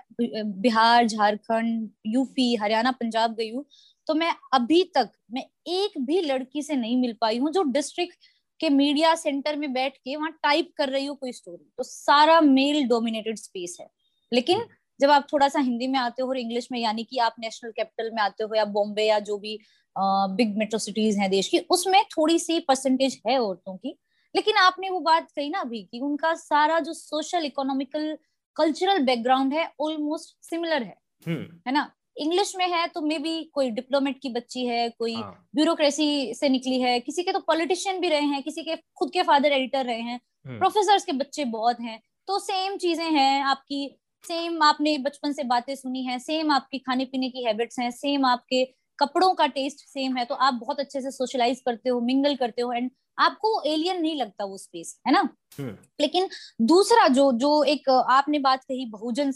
S2: बिहार झारखंड यूपी हरियाणा पंजाब गई हूँ तो मैं अभी तक मैं एक भी लड़की से नहीं मिल पाई हूँ जो डिस्ट्रिक्ट के मीडिया सेंटर में बैठ के वहाँ टाइप कर रही हो कोई स्टोरी तो सारा मेल डोमिनेटेड स्पेस है। लेकिन हम्म। जब आप थोड़ा सा हिंदी में आते हो और इंग्लिश में यानी कि आप नेशनल कैपिटल में आते हो या बॉम्बे या जो भी बिग मेट्रो सिटीज़ हैं देश की उसमें थोड़ी सी परसेंटेज है औरतों की। लेकिन आपने वो बात कही ना अभी कि उनका सारा जो सोशल इकोनॉमिकल कल्चरल बैकग्राउंड है ऑलमोस्ट सिमिलर है हम्म। है ना इंग्लिश में है तो मे बी कोई डिप्लोमेट की बच्ची है कोई ब्यूरोक्रेसी हाँ। से निकली है किसी के तो पॉलिटिशियन भी रहे हैं किसी के खुद के फादर एडिटर रहे हैं प्रोफेसर हम्म। के बच्चे बहुत हैं तो सेम चीज़ें हैं आपकी सेम आपने बचपन से बातें सुनी है सेम आपकी खाने पीने की हैबिट्स हैं सेम आपके कपड़ों का टेस्ट सेम है तो आप बहुत अच्छे से सोशलाइज करते हो मिंगल करते हो एंड आपको एलियन नहीं लगता वो स्पेस है ना? हम्म। लेकिन दूसरा जो जो एक आपने बात कही बहुजन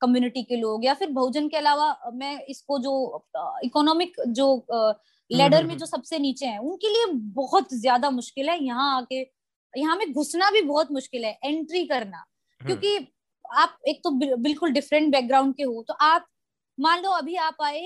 S2: कम्युनिटी के लोग या फिर बहुजन के अलावा मैं इसको जो इकोनॉमिक जो लेडर हम्म, में हम्म, जो सबसे नीचे हैं उनके लिए बहुत ज़्यादा मुश्किल है यहाँ आके यहाँ में घुसना भी बहुत मुश्किल है एंट्री करना। क्योंकि आप एक तो बिल्कुल डिफरेंट बैकग्राउंड के हो तो आप मान लो अभी आप आए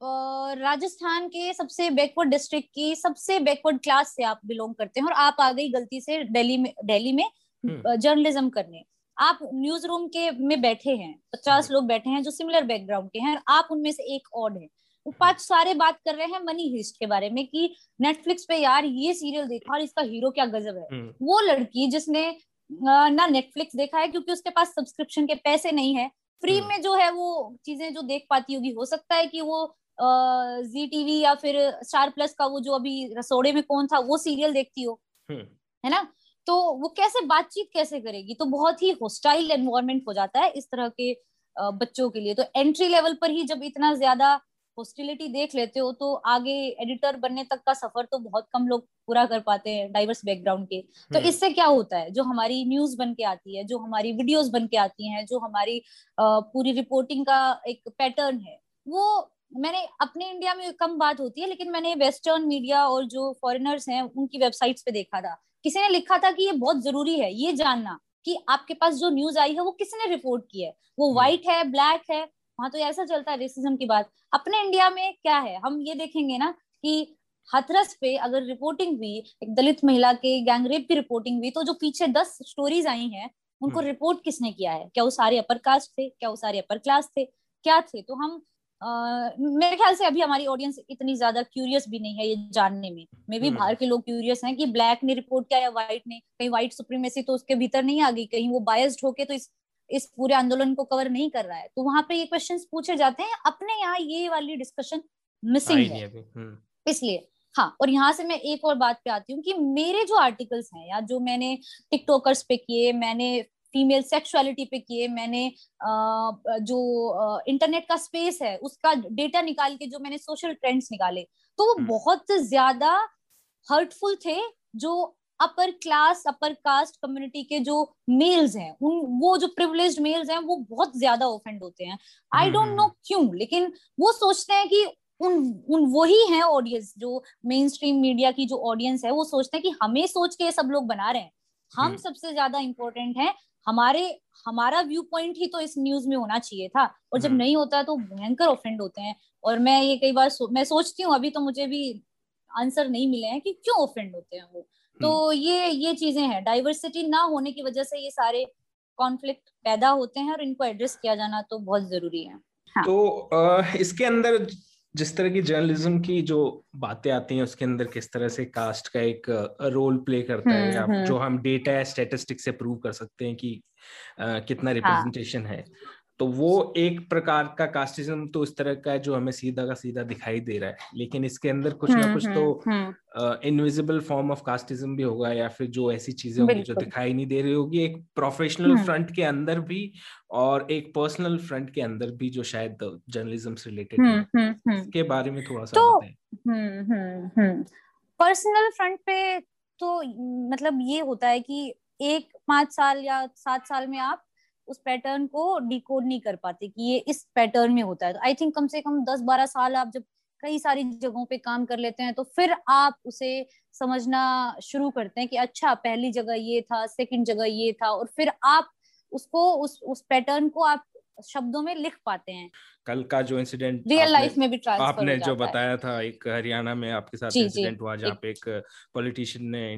S2: राजस्थान के सबसे बैकवर्ड डिस्ट्रिक्ट की सबसे बैकवर्ड क्लास से आप बिलोंग करते हैं और आप आ गई गलती से दिल्ली में दिल्ली में जर्नलिज्म हम्म। करने आप न्यूज़ रूम के में बैठे हैं पचास हम्म। लोग बैठे हैं जो सिमिलर बैकग्राउंड के हैं आप उनमें से एक और है वो पाँच सारे बात कर रहे हैं मनी हिस्ट के बारे में कि नेटफ्लिक्स पे यार ये सीरियल देखा और इसका हीरो क्या गजब है हम्म। वो लड़की जिसने ना नेटफ्लिक्स देखा है क्योंकि उसके पास सब्सक्रिप्शन के पैसे नहीं है फ्री में जो है वो चीज़ें जो देख पाती होगी हो सकता है कि वो जी टीवी या फिर स्टार प्लस का वो जो अभी रसोड़े में कौन था वो सीरियल देखती हो हम्म। है ना? तो वो कैसे बातचीत कैसे करेगी? तो बहुत ही होस्टाइल एनवायरमेंट हो जाता है इस तरह के बच्चों के लिए। तो एंट्री लेवल पर ही जब इतना ज़्यादा हॉस्टिलिटी देख लेते हो तो आगे एडिटर बनने तक का सफ़र तो बहुत कम लोग पूरा कर पाते हैं डाइवर्स बैकग्राउंड के। तो हम्म। इससे क्या होता है? जो हमारी न्यूज़ बन के आती है जो हमारी वीडियोस बन के आती हैं जो हमारी पूरी रिपोर्टिंग का एक पैटर्न है वो मैंने अपने इंडिया में कम बात होती है लेकिन मैंने वेस्टर्न मीडिया और जो फॉरेनर्स हैं उनकी वेबसाइट्स पे देखा था। किसी ने लिखा था कि ये बहुत ज़रूरी है ये जानना कि आपके पास जो न्यूज़ आई है वो किसने रिपोर्ट की है। वो व्हाइट हम्म। है ब्लैक है वहाँ तो ऐसा चलता है रेसिज्म की बात। अपने इंडिया में क्या है? हम ये देखेंगे ना कि हथरस पे अगर रिपोर्टिंग हुई एक दलित महिला के गैंगरेप की रिपोर्टिंग हुई तो जो पीछे दस स्टोरीज आई हैं उनको रिपोर्ट हम्म। किसने किया है? क्या वो सारे अपर कास्ट थे? क्या वो सारे अपर क्लास थे? क्या थे? तो हम मेरे ख्याल से अभी हमारी ऑडियंस इतनी ज़्यादा क्यूरियस भी नहीं है ये जानने में मे भी हम्म। बाहर के लोग क्यूरियस हैं कि ब्लैक ने रिपोर्ट किया या व्हाइट ने कहीं व्हाइट सुप्रीमेसी तो उसके भीतर नहीं आ गई कहीं वो बायस्ड होके तो इस इस पूरे आंदोलन को कवर नहीं कर रहा है तो वहाँ पे ये क्वेश्चंस पूछे जाते हैं अपने यहाँ ये वाली डिस्कशन मिसिंग है हम्म। इसलिए हाँ और यहाँ से मैं एक और बात पे आती हूँ कि मेरे जो आर्टिकल्स हैं या जो मैंने टिकटॉकर्स पे किए मैंने फीमेल सेक्सुअलिटी पे किए मैंने जो इंटरनेट का स्पेस है उसका डेटा निकाल के जो मैंने सोशल ट्रेंड्स निकाले तो वो हम्म। बहुत ज़्यादा हर्टफुल थे जो upper class upper caste community के जो मेल्स हैं उन वो जो प्रिविलेज मेल्स हैं वो बहुत ज़्यादा ऑफेंड होते हैं आई डोंट नो क्यों लेकिन वो सोचते हैं कि उन उन वही हैं ऑडियंस जो मेन स्ट्रीम मीडिया की जो ऑडियंस है वो सोचते हैं कि हमें सोच के ये सब लोग बना रहे हैं हम हम्म। सबसे ज़्यादा इंपॉर्टेंट है हमारे हमारा व्यू पॉइंट ही तो इस न्यूज़ में होना चाहिए था और जब हम्म। नहीं होता तो भयंकर ऑफेंड होते हैं और मैं ये कई बार सो, मैं सोचती हूँ अभी तो मुझे भी आंसर नहीं मिले हैं कि क्यों ऑफेंड होते हैं वो तो हम्म। ये ये चीज़ें हैं डाइवर्सिटी ना होने की वजह से ये सारे कॉन्फ्लिक्ट पैदा होते हैं और इनको एड्रेस किया जाना तो बहुत ज़रूरी है
S1: हाँ. तो आ, इसके अंदर जिस तरह की जर्नलिज्म की जो बातें आती हैं उसके अंदर किस तरह से कास्ट का एक रोल प्ले करता है हम्म, या हम्म। जो हम डेटा स्टेटिस्टिक से प्रूव कर सकते हैं कि आ, कितना रिप्रेजेंटेशन हाँ. है तो वो एक प्रकार का कास्टिज्म तो इस तरह का है जो हमें सीधा का सीधा दिखाई दे रहा है। लेकिन इसके अंदर कुछ ना हम्म, कुछ तो इनविजिबल फॉर्म ऑफ़ कास्टिज्म भी होगा या फिर जो ऐसी चीज़ें होंगी जो दिखाई नहीं दे रही होगी। एक प्रोफेशनल फ्रंट के अंदर भी और एक पर्सनल फ्रंट के अंदर भी जो शायद जर्नलिज्म से रिलेटेड के बारे में थोड़ा सा तो,
S2: पर्सनल फ्रंट पे तो मतलब ये होता है कि एक पाँच साल या सात साल में आप उस पैटर्न को डिकोड नहीं कर पाते कि ये इस पैटर्न में होता है। तो आई थिंक कम से कम दस बारह साल आप जब कई सारी जगहों पे काम कर लेते हैं तो फिर आप उसे समझना शुरू करते हैं कि अच्छा पहली जगह ये था सेकंड जगह ये था, और फिर आप उसको, उस उस पैटर्न को आप शब्दों में लिख पाते हैं।
S1: कल का जो इंसिडेंट
S2: रियल लाइफ में भी ट्रांसफ़र
S1: आपने जो बताया था एक हरियाणा में आपके साथ इंसिडेंट हुआ जहाँ पे एक पॉलिटिशियन ने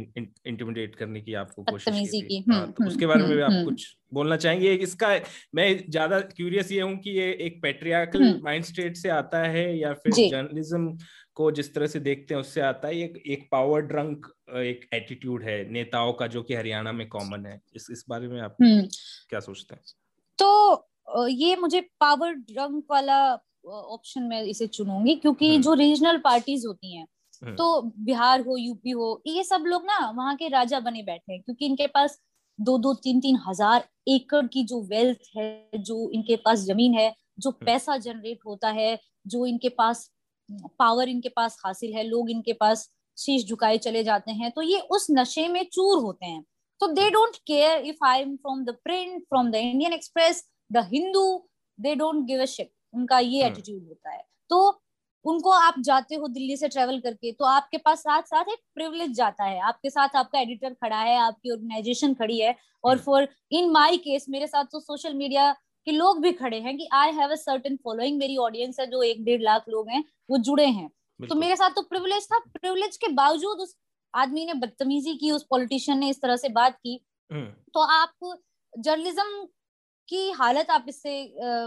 S1: इंटिमिडेट करने की आपको कोशिश की, की। हाँ, हम्म, तो उसके बारे में भी हम्म, आप कुछ बोलना चाहेंगे? इसका मैं ज़्यादा क्यूरियस ये हूँ कि ये एक पेट्रियाकल माइंड स्टेट से आता है या फिर जर्नलिज्म को जिस तरह से देखते हैं उससे आता है? एक एक पावर ड्रंक एक एटीट्यूड है नेताओं का जो कि हरियाणा में कॉमन है। इस इस बारे में आप क्या सोचते हैं?
S2: तो ये मुझे पावर ड्रंक वाला ऑप्शन में इसे चुनूँगी क्योंकि हम्म। जो रीजनल पार्टीज़ होती हैं हम्म। तो बिहार हो यूपी हो ये सब लोग ना वहाँ के राजा बने बैठे हैं क्योंकि इनके पास दो दो तीन तीन हज़ार एकड़ की जो वेल्थ है जो इनके पास ज़मीन है जो हम्म। पैसा जनरेट होता है जो इनके पास पावर इनके पास हासिल है लोग इनके पास शीश झुकाए चले जाते हैं तो ये उस नशे में चूर होते हैं तो they don't care if I am from the print from the Indian express the Hindu they don't give a shit उनका ये एटीट्यूड हम्म। होता है। तो उनको आप जाते हो दिल्ली से ट्रेवल करके तो आपके पास साथ साथ एक प्रिविलेज जाता है। आपके साथ आपका एडिटर खड़ा है आपकी ऑर्गेनाइजेशन खड़ी है। और फॉर इन माय केस मेरे साथ तो सोशल मीडिया के लोग भी खड़े हैं कि I have a certain following मेरी ऑडियंस है जो एक डेढ़ लाख लोग हैं वो जुड़े हैं। तो मेरे साथ तो प्रिविलेज था। प्रिविलेज के बावजूद उस आदमी ने बदतमीजी की उस पॉलिटिशियन ने इस तरह से बात की। हम्म। तो आप जर्नलिज्म की हालत आप इससे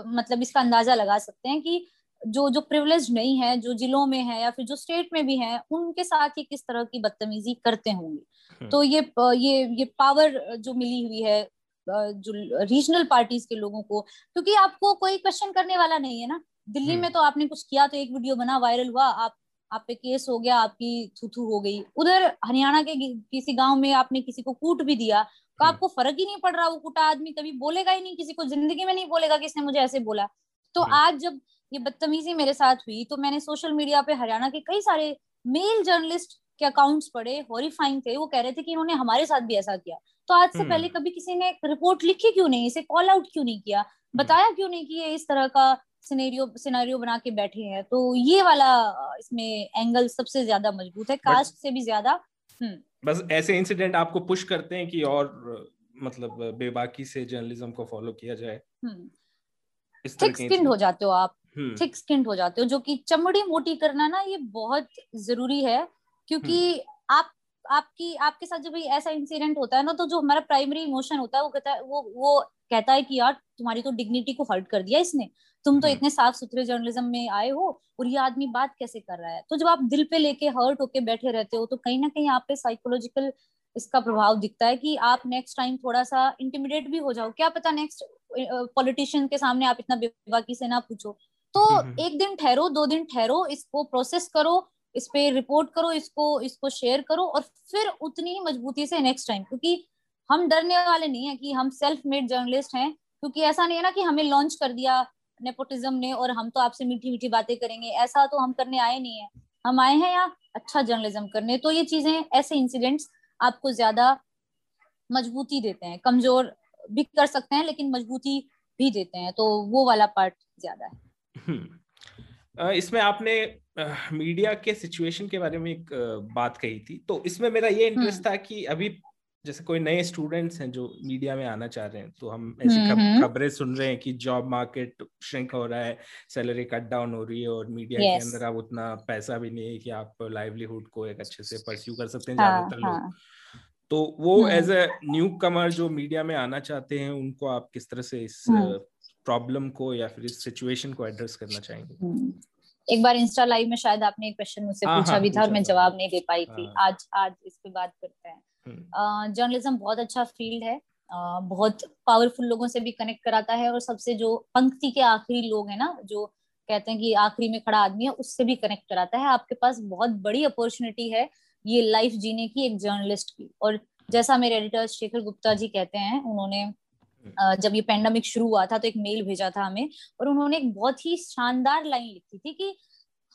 S2: मतलब इसका अंदाज़ा लगा सकते हैं कि जो जो प्रिविलेज नहीं है जो जिलों में है या फिर जो स्टेट में भी है उनके साथ ही किस तरह की बदतमीजी करते होंगे हम्म। तो ये ये ये पावर जो मिली हुई है जो रीजनल पार्टीज़ के लोगों को क्योंकि आपको कोई क्वेश्चन करने वाला नहीं है ना दिल्ली में हम्म। तो आपने कुछ किया तो एक वीडियो बना वायरल हुआ आप आप पे केस हो गया आपकी थूथू हो गई उधर हरियाणा के किसी गाँव में आपने किसी को कूट भी दिया तो हम्म। आपको फ़र्क ही नहीं पड़ रहा वो कुटा आदमी कभी बोलेगा ही नहीं किसी को ज़िंदगी में नहीं बोलेगा कि इसने मुझे ऐसे बोला तो आज जब ये बदतमीजी मेरे साथ हुई तो मैंने सोशल मीडिया पे हरियाणा के कई सारे मेल जर्नलिस्ट के अकाउंट्स पढ़े हॉरीफाइंग थे वो कह रहे थे कि इन्होंने हमारे साथ भी ऐसा किया तो आज से हम्म। पहले कभी किसी ने रिपोर्ट लिखी क्यों नहीं इसे कॉल आउट क्यों नहीं किया हम्म। बताया क्यों नहीं कि ये इस तरह का सिनेरियो सिनेरियो बना के बैठे हैं तो ये वाला इसमें एंगल सबसे ज़्यादा मज़बूत है कास्ट से भी ज़्यादा
S1: हम्म। बस ऐसे इंसिडेंट आपको पुश करते हैं कि और मतलब बेबाकी से जर्नलिज्म को फॉलो किया जाए
S2: थिक स्किन हो जाते हो आप थिक हम्म। स्किन हो जाते हो जो कि चमड़ी मोटी करना ना ये बहुत ज़रूरी है क्योंकि हम्म। आप आपकी आपके साथ जब ऐसा इंसिडेंट होता है ना तो जो हमारा प्राइमरी इमोशन होता है वो कहता है वो वो कहता है कि यार तुम्हारी तो डिग्निटी को हर्ट कर दिया इसने तुम तो हम्म। इतने साफ़ सुथरे जर्नलिज्म में आए हो और ये आदमी बात कैसे कर रहा है तो जब आप दिल पे लेके हर्ट होके बैठे रहते हो तो कहीं ना कहीं आप पे साइकोलॉजिकल इसका प्रभाव दिखता है कि आप नेक्स्ट टाइम थोड़ा सा इंटिमिडेट भी हो जाओ क्या पता नेक्स्ट पॉलिटिशियन के सामने आप इतना बेबाकी से ना पूछो तो हम्म, हम्म। एक दिन ठहरो दो दिन ठहरो इसको प्रोसेस करो इस पे रिपोर्ट करो इसको इसको शेयर करो और फिर उतनी ही मजबूती से नेक्स्ट टाइम क्योंकि हम डरने वाले नहीं है कि हम सेल्फ मेड जर्नलिस्ट हैं क्योंकि ऐसा नहीं है ना कि हमें लॉन्च कर दिया नेपोटिज्म ने और हम तो आपसे मीठी मीठी बातें करेंगे। ऐसा तो हम करने आए नहीं है। हम आए हैं या अच्छा जर्नलिज्म करने। तो ये चीज़ें ऐसे इंसिडेंट्स आपको ज़्यादा मजबूती देते हैं। कमज़ोर भी कर सकते हैं लेकिन मजबूती भी देते हैं। तो वो वाला पार्ट ज़्यादा है।
S1: हम्म। इसमें आपने मीडिया के सिचुएशन के बारे में एक बात कही थी। तो इसमें मेरा ये इंटरेस्ट हम्म। था कि अभी जैसे कोई नए स्टूडेंट्स हैं जो मीडिया में आना चाह रहे हैं तो हम ऐसी हम्म, खबरें सुन रहे हैं कि जॉब मार्केट श्रिंक हो रहा है सैलरी कट डाउन हो रही है और मीडिया yes. के अंदर आप उतना पैसा भी नहीं है कि आप लाइवलीहुड को एक अच्छे से परस्यू कर सकते हैं हाँ, ज़्यादातर हाँ, लोग तो वो एज ए न्यू कमर जो मीडिया में आना चाहते हैं उनको आप किस तरह से इस प्रॉब्लम को या फिर इस सिचुएशन को एड्रेस करना चाहेंगे? हम्म।
S2: एक बार इंस्टा लाइव में शायद आपने एक क्वेश्चन मुझसे हाँ, पूछा हाँ, भी था और मैं जवाब नहीं दे पाई थी। हाँ। आज आज इस पे बात करते हैं। जर्नलिज्म हम्म। बहुत अच्छा फ़ील्ड है। बहुत पावरफुल लोगों से भी कनेक्ट कराता है और सबसे जो पंक्ति के आखिरी लोग हैं ना जो कहते हैं कि आखिरी में खड़ा आदमी है उससे भी कनेक्ट कराता है। आपके पास बहुत बड़ी अपॉर्चुनिटी है ये लाइफ जीने की एक जर्नलिस्ट की। और जैसा मेरे एडिटर शेखर गुप्ता जी कहते हैं उन्होंने जब ये पेंडेमिक शुरू हुआ था तो एक मेल भेजा था हमें और उन्होंने एक बहुत ही शानदार लाइन लिखी थी कि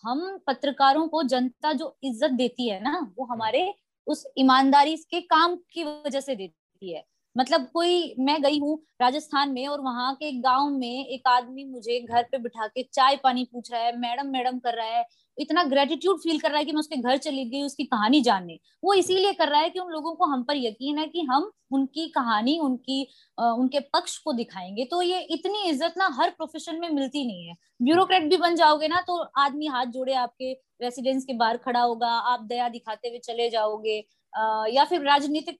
S2: हम पत्रकारों को जनता जो इज़्ज़त देती है ना वो हमारे उस ईमानदारी के काम की वजह से देती है। मतलब कोई मैं गई हूँ राजस्थान में और वहाँ के गाँव में एक आदमी मुझे घर पे बिठा के चाय पानी पूछ रहा है मैडम मैडम कर रहा है। इतना ग्रेटिट्यूड फील कर रहा है कि मैं उसके घर चली गई उसकी कहानी जानने। वो इसीलिए कर रहा है कि उन लोगों को हम पर यकीन है कि हम उनकी कहानी उनकी आ, उनके पक्ष को दिखाएँगे। तो ये इतनी इज़्ज़त ना हर प्रोफेशन में मिलती नहीं है। ब्यूरोक्रेट भी बन जाओगे ना तो आदमी हाथ जोड़े आपके रेसिडेंस के बाहर खड़ा होगा, आप दया दिखाते हुए चले जाओगे या फिर राजनीतिक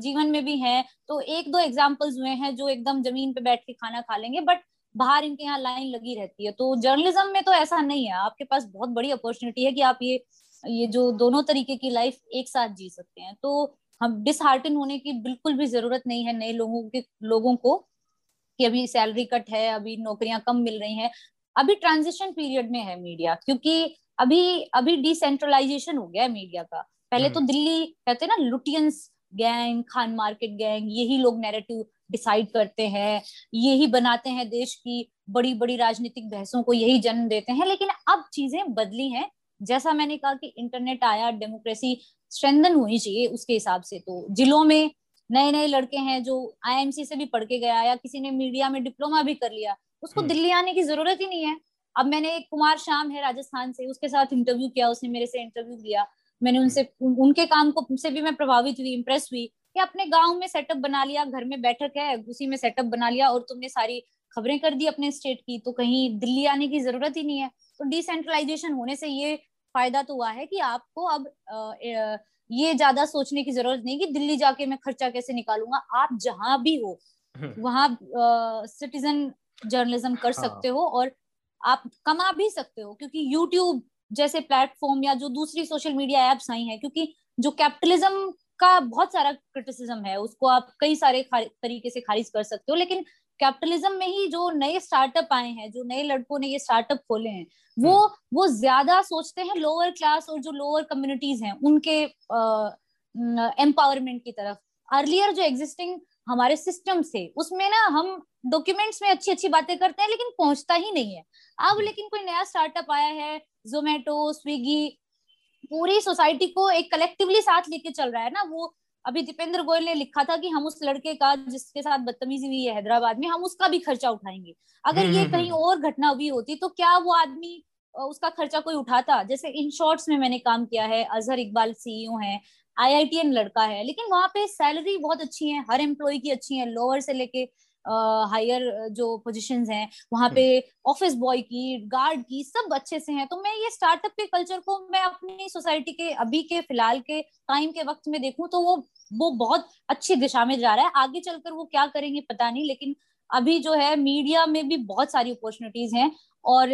S2: जीवन में भी हैं तो एक दो एग्जाम्पल्स हुए हैं जो एकदम ज़मीन पे बैठ के खाना खा लेंगे बट बाहर इनके यहाँ लाइन लगी रहती है। तो जर्नलिज्म में तो ऐसा नहीं है, आपके पास बहुत बड़ी अपॉर्चुनिटी है कि आप ये ये जो दोनों तरीके की लाइफ एक साथ जी सकते हैं। तो हम डिसहार्टन होने की बिल्कुल भी ज़रूरत नहीं है नए लोगों के, लोगों को कि अभी सैलरी कट है, अभी नौकरियाँ कम मिल रही हैं। अभी ट्रांजिशन पीरियड में है मीडिया क्योंकि अभी अभी डिसेंट्रलाइजेशन हो गया है मीडिया का। पहले तो हम्म। दिल्ली कहते हैं ना Lutyens gang Khan market gang यही लोग नैरेटिव डिसाइड करते हैं यही बनाते हैं देश की बड़ी बड़ी राजनीतिक बहसों को यही जन्म देते हैं। लेकिन अब चीज़ें बदली हैं। जैसा मैंने कहा कि इंटरनेट आया डेमोक्रेसी स्ट्रेंथन होनी चाहिए उसके हिसाब से तो। जिलों में नए नए लड़के हैं जो आईएमसी से भी पढ़ के गया या किसी ने मीडिया में डिप्लोमा भी कर लिया उसको हम्म। दिल्ली आने की ज़रूरत ही नहीं है। अब मैंने एक कुमार श्याम है राजस्थान से उसके साथ इंटरव्यू किया उसने मेरे से इंटरव्यू लिया मैंने उनसे उन, उनके काम को से भी मैं प्रभावित हुई इम्प्रेस हुई कि अपने गाँव में सेटअप बना लिया घर में बैठक है उसी में सेटअप बना लिया और तुमने सारी खबरें कर दी अपने स्टेट की तो कहीं दिल्ली आने की ज़रूरत ही नहीं है तो डिसेंट्रलाइजेशन होने से ये फ़ायदा तो हुआ है कि आपको अब ये ज़्यादा सोचने की ज़रूरत नहीं कि दिल्ली जाके मैं खर्चा कैसे निकालूँगा आप जहाँ भी हो हम्म। वहाँ सिटीजन जर्नलिज्म कर हाँ. सकते हो और आप कमा भी सकते हो क्योंकि यूट्यूब जैसे प्लेटफॉर्म या जो दूसरी सोशल मीडिया एप्स आई हैं क्योंकि जो कैपिटलिज्म का बहुत सारा क्रिटिसिज्म है उसको आप कई सारे तरीके से खारिज कर सकते हो लेकिन कैपिटलिज्म में ही जो नए स्टार्टअप आए हैं जो नए लड़कों ने ये स्टार्टअप खोले हैं वो हम्म। वो ज़्यादा सोचते हैं लोअर क्लास और जो लोअर कम्युनिटीज हैं उनके एम्पावरमेंट की तरफ़ अर्लियर जो एग्जिस्टिंग हमारे सिस्टम थे उसमें ना हम डॉक्यूमेंट्स में अच्छी अच्छी बातें करते हैं लेकिन पहुँचता ही नहीं है। अब हम्म। लेकिन कोई नया स्टार्टअप आया है जोमेटो स्विगी पूरी सोसाइटी को एक कलेक्टिवली साथ लेके चल रहा है ना वो अभी दीपेंद्र गोयल ने लिखा था कि हम उस लड़के का जिसके साथ बदतमीजी हुई है हैदराबाद में हम उसका भी खर्चा उठाएँगे। अगर हम्म, ये हम्म, कहीं और घटना हुई होती तो क्या वो आदमी उसका खर्चा कोई उठाता? जैसे इन शॉर्ट्स में मैंने काम किया है अजहर इकबाल सीईओ है आईआईटीएन लड़का है लेकिन वहाँ पे सैलरी बहुत अच्छी है हर एम्प्लॉय की अच्छी है लोअर से लेके हायर जो पोजिशन हैं वहाँ पे ऑफ़िस हम्म। बॉय की गार्ड की सब अच्छे से हैं तो मैं ये स्टार्टअप के कल्चर को मैं अपनी सोसाइटी के अभी के फ़िलहाल के टाइम के वक्त में देखूँ तो वो वो बहुत अच्छी दिशा में जा रहा है आगे चलकर वो क्या करेंगे पता नहीं लेकिन अभी जो है मीडिया में भी बहुत सारी अपॉर्चुनिटीज़ हैं और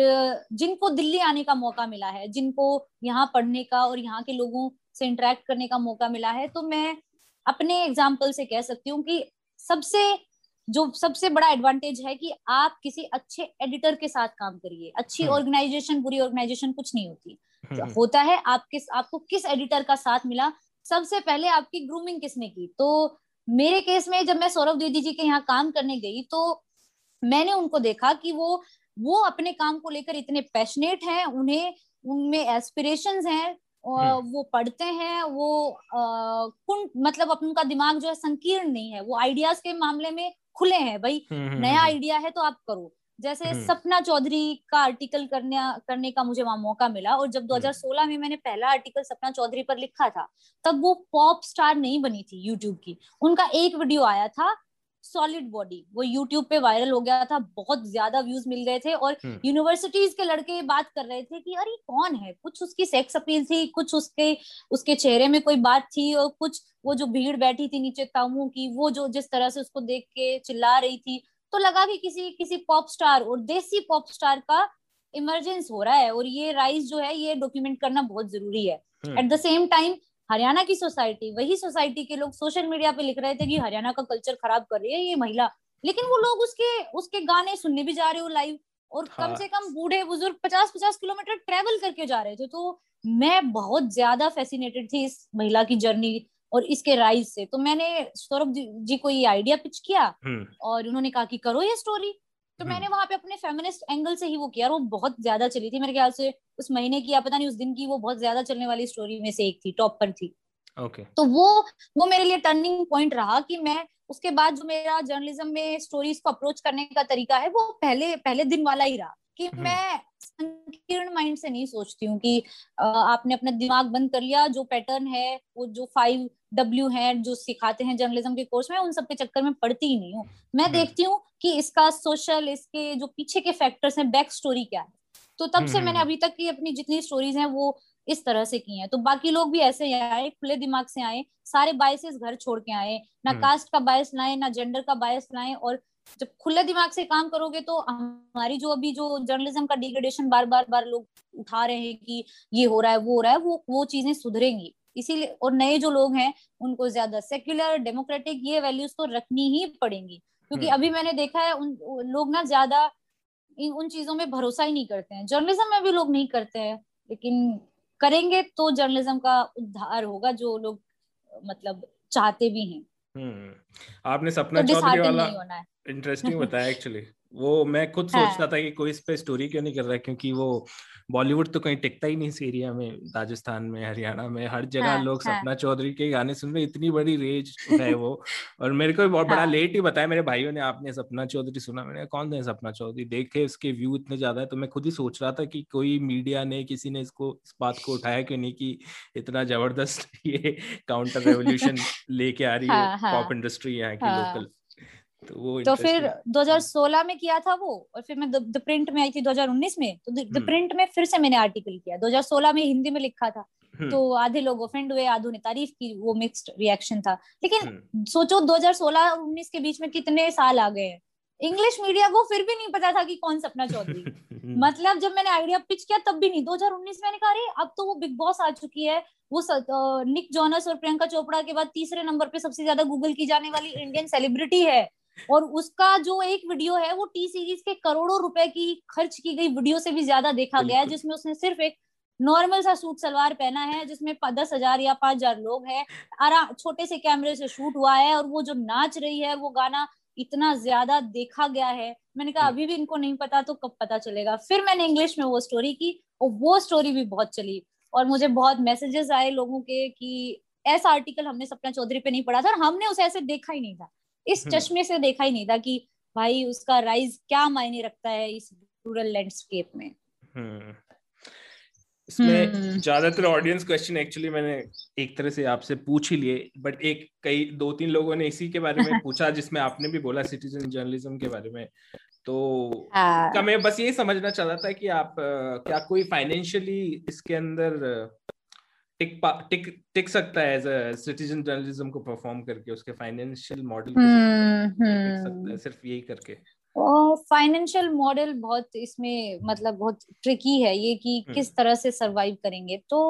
S2: जिनको दिल्ली आने का मौका मिला है जिनको यहाँ पढ़ने का और यहाँ के लोगों से इंटरेक्ट करने का मौका मिला है तो मैं अपने एग्ज़ाम्पल से कह सकती हूँ कि सबसे जो सबसे बड़ा एडवांटेज है कि आप किसी अच्छे एडिटर के साथ काम करिए अच्छी ऑर्गेनाइजेशन हम्म। बुरी ऑर्गेनाइजेशन कुछ नहीं होती हम्म। होता है आप किस आपको किस एडिटर का साथ मिला सबसे पहले आपकी ग्रूमिंग किसने की तो मेरे केस में जब मैं सौरभ द्विवेदी जी के यहाँ काम करने गई तो मैंने उनको देखा कि वो वो अपने काम को लेकर इतने पैशनेट हैं उन्हें उनमें एस्पिरेशन हैं हम्म। वो पढ़ते हैं वो कुंड मतलब उनका दिमाग जो है संकीर्ण नहीं है वो आइडियाज़ के मामले में खुले हैं भाई। हम्म, हम्म, नया आइडिया है तो आप करो। जैसे सपना चौधरी का आर्टिकल करने करने का मुझे वहाँ मौका मिला और जब 2016 में मैंने पहला आर्टिकल सपना चौधरी पर लिखा था तब वो पॉप स्टार नहीं बनी थी यूट्यूब की। उनका एक वीडियो आया था सॉलिड बॉडी वो यूट्यूब पे वायरल हो गया था बहुत ज़्यादा व्यूज़ मिल गए थे और यूनिवर्सिटीज हम्म। के लड़के बात कर रहे थे कि अरे कौन है? कुछ उसकी सेक्स अपील थी कुछ उसके उसके चेहरे में कोई बात थी और कुछ वो जो भीड़ बैठी थी नीचे तामू की वो जो जिस तरह से उसको देख के चिल्ला रही थी तो लगा कि किसी किसी पॉप स्टार और देसी पॉप स्टार का इमरजेंस हो रहा है और ये राइज जो है ये डॉक्यूमेंट करना बहुत ज़रूरी है। At the same time Haryana की सोसाइटी वही सोसाइटी के लोग सोशल मीडिया पे लिख रहे थे कि हरियाणा का कल्चर खराब कर रही है ये महिला लेकिन वो लोग उसके उसके गाने सुनने भी जा रहे हो लाइव और हाँ। कम से कम बूढ़े बुज़ुर्ग पचास पचास किलोमीटर ट्रेवल करके जा रहे थे तो मैं बहुत ज़्यादा फैसिनेटेड थी इस महिला की जर्नी और इसके राइज से तो मैंने सौरभ जी को ये आइडिया पिच किया हम्म। और उन्होंने कहा कि करो ये स्टोरी तो मैंने हम्म। वहाँ पे अपने फेमिनिस्ट एंगल से ही वो किया और वो बहुत ज़्यादा चली थी मेरे ख्याल से उस महीने की या पता नहीं उस दिन की वो बहुत ज़्यादा चलने वाली स्टोरी में से एक थी टॉप पर थी
S1: ओके okay.
S2: तो वो वो मेरे लिए टर्निंग पॉइंट रहा कि मैं उसके बाद जो मेरा जर्नलिज्म में स्टोरीज को अप्रोच करने का तरीका है वो पहले पहले दिन वाला ही रहा कि हम्म। मैं संकीर्ण माइंड से नहीं सोचती हूँ कि आपने अपना दिमाग बंद कर लिया जो पैटर्न है वो जो फाइव डब्ल्यू है जो सिखाते हैं जर्नलिज्म के कोर्स में उन सब के चक्कर में पढ़ती ही नहीं हूँ। मैं हम्म। देखती हूँ कि इसका सोशल इसके जो पीछे के फैक्टर्स हैं बैक स्टोरी क्या है। तो तब से हम्म, मैंने अभी तक की अपनी जितनी स्टोरीज हैं वो इस तरह से की हैं। तो बाकी लोग भी ऐसे ही आए खुले दिमाग से आए सारे बायसेस घर छोड़ के आए ना कास्ट का बायस लाए ना जेंडर का बायस लाए और जब खुले दिमाग से काम करोगे तो हमारी जो अभी जो जर्नलिज्म का डिग्रेडेशन बार बार बार लोग उठा रहे हैं कि ये हो रहा है वो हो रहा है वो वो चीज़ें सुधरेंगी। इसीलिए और नए जो लोग हैं उनको ज़्यादा सेक्युलर डेमोक्रेटिक ये वैल्यूज़ तो रखनी ही पड़ेंगी। क्योंकि हम्म। अभी मैंने देखा है उन लोग ना ज़्यादा उन चीज़ों में भरोसा ही नहीं करते हैं। जर्नलिज्म में भी लोग नहीं करते हैं लेकिन करेंगे तो जर्नलिज्म का उद्धार होगा जो लोग मतलब चाहते भी हैं।
S1: हम्म। आपने सपना तो चौधरी वाला इंटरेस्टिंग बताया एक्चुअली वो मैं खुद हाँ. सोचता था कि कोई इस पे स्टोरी क्यों नहीं कर रहा क्योंकि वो बॉलीवुड तो कहीं टिकता ही नहीं इस एरिया में राजस्थान में हरियाणा में हर जगह हाँ, लोग हाँ. सपना चौधरी के गाने सुन रहे इतनी बड़ी रेज है वो। और मेरे को बहुत हाँ. बड़ा लेट ही बताया मेरे भाइयों ने आपने सपना चौधरी सुना? मैंने कौन है सपना चौधरी? देखे उसके व्यू इतने ज़्यादा है। तो मैं खुद ही सोच रहा था कि कोई मीडिया ने किसी ने इसको इस बात को उठाया क्यों नहीं कि इतना ज़बरदस्त ये काउंटर रेवोल्यूशन लेके आ रही है पॉप इंडस्ट्री यहाँ की लोकल
S2: तो वो तो फिर 2016 में किया था वो और फिर मैं द प्रिंट में आई थी 2019 में तो द प्रिंट हम्म। में फिर से मैंने आर्टिकल किया। 2016 में हिंदी में लिखा था। हम्म। तो आधे लोग ऑफेंड हुए आधों ने तारीफ़ की वो मिक्स्ड रिएक्शन था। लेकिन हम्म। सोचो 2016 और 19 के बीच में कितने साल आ गए हैं। इंग्लिश मीडिया को फिर भी नहीं पता था कि कौन सपना चौधरी मतलब जब मैंने आइडिया पिच किया तब भी नहीं। 2019 मैंने कहा अरे अब तो वो बिग बॉस आ चुकी है। वो स, निक जॉनस और प्रियंका चोपड़ा के बाद तीसरे नंबर पे सबसे ज़्यादा गूगल की जाने वाली इंडियन सेलिब्रिटी है। और उसका जो एक वीडियो है वो टी सीरीज़ के करोड़ों रुपए की खर्च की गई वीडियो से भी ज़्यादा देखा गया है जिसमें उसने सिर्फ़ एक नॉर्मल सा सूट सलवार पहना है जिसमें दस हज़ार या पाँच हज़ार लोग हैं। आराम छोटे से कैमरे से शूट हुआ है और वो जो नाच रही है वो गाना इतना ज़्यादा देखा गया है। मैंने कहा हम्म। अभी भी इनको नहीं पता तो कब पता चलेगा? फिर मैंने इंग्लिश में वो स्टोरी की और वो स्टोरी भी बहुत चली। और मुझे बहुत मैसेजेस आए लोगों के कि ऐसा आर्टिकल हमने सपना चौधरी पे नहीं पढ़ा था और हमने उसे ऐसे देखा ही नहीं था। इस हम्म। चश्मे से देखा ही नहीं था कि भाई उसका राइज क्या मायने रखता है इस रूरल लैंडस्केप में हम्म।
S1: इसमें हम्म। ज़्यादातर ऑडियंस क्वेश्चन एक्चुअली मैंने एक तरह से आपसे पूछ ही लिए बट एक कई दो तीन लोगों ने इसी के बारे में पूछा जिसमें आपने भी बोला सिटीजन जर्नलिज्म के बारे में तो हाँ। का मैं बस ये समझना चाहता था कि आप क्या कोई फाइनेंशियली इसके अंदर टिक टिक टिक सकता है एज अ सिटीजन जर्नलिज्म को परफॉर्म करके उसके फाइनेंशियल मॉडल हम्म, टिक सकता है हम्म। सिर्फ़ यही करके
S2: फाइनेंशियल मॉडल बहुत इसमें मतलब बहुत ट्रिकी है ये कि हम्म। किस तरह से सरवाइव करेंगे तो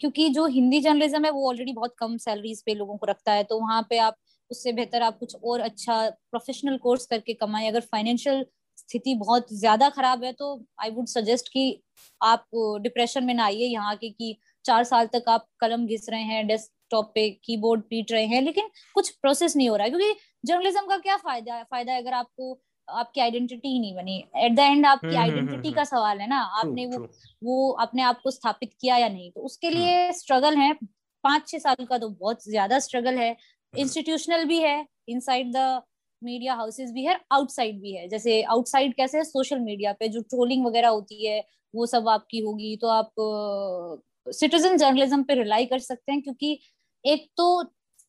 S2: क्योंकि जो हिंदी जर्नलिज्म है वो ऑलरेडी बहुत कम सैलरीज पे लोगों को रखता है तो वहाँ पे आप उससे बेहतर आप कुछ और अच्छा प्रोफेशनल कोर्स करके कमाए अगर फाइनेंशियल स्थिति बहुत ज़्यादा खराब है तो आई वुड सजेस्ट कि आप डिप्रेशन में ना आइए यहाँ के कि चार साल तक आप कलम घिस रहे हैं डेस्कटॉप पे कीबोर्ड पीट रहे हैं लेकिन कुछ प्रोसेस नहीं हो रहा है क्योंकि जर्नलिज्म का क्या फ़ायदा है? फ़ायदा है अगर आपको आपकी आइडेंटिटी ही नहीं बनी। एट द एंड आपकी आइडेंटिटी हम्म, हम्म, का हम्म, सवाल है ना आपने वो वो अपने आप को स्थापित किया या नहीं? तो उसके लिए स्ट्रगल है। पाँच छह साल का तो बहुत ज़्यादा स्ट्रगल है। इंस्टीट्यूशनल भी है। इनसाइड द मीडिया हाउसेस भी है आउटसाइड भी है। जैसे आउटसाइड कैसे है? सोशल मीडिया पे जो ट्रोलिंग वगैरह होती है वो सब आपकी होगी। तो आप सिटीजन जर्नलिज्म पे रिलाई कर सकते हैं क्योंकि एक तो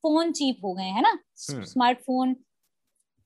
S2: फ़ोन चीप हो गए है ना? स्मार्टफ़ोन हम्म।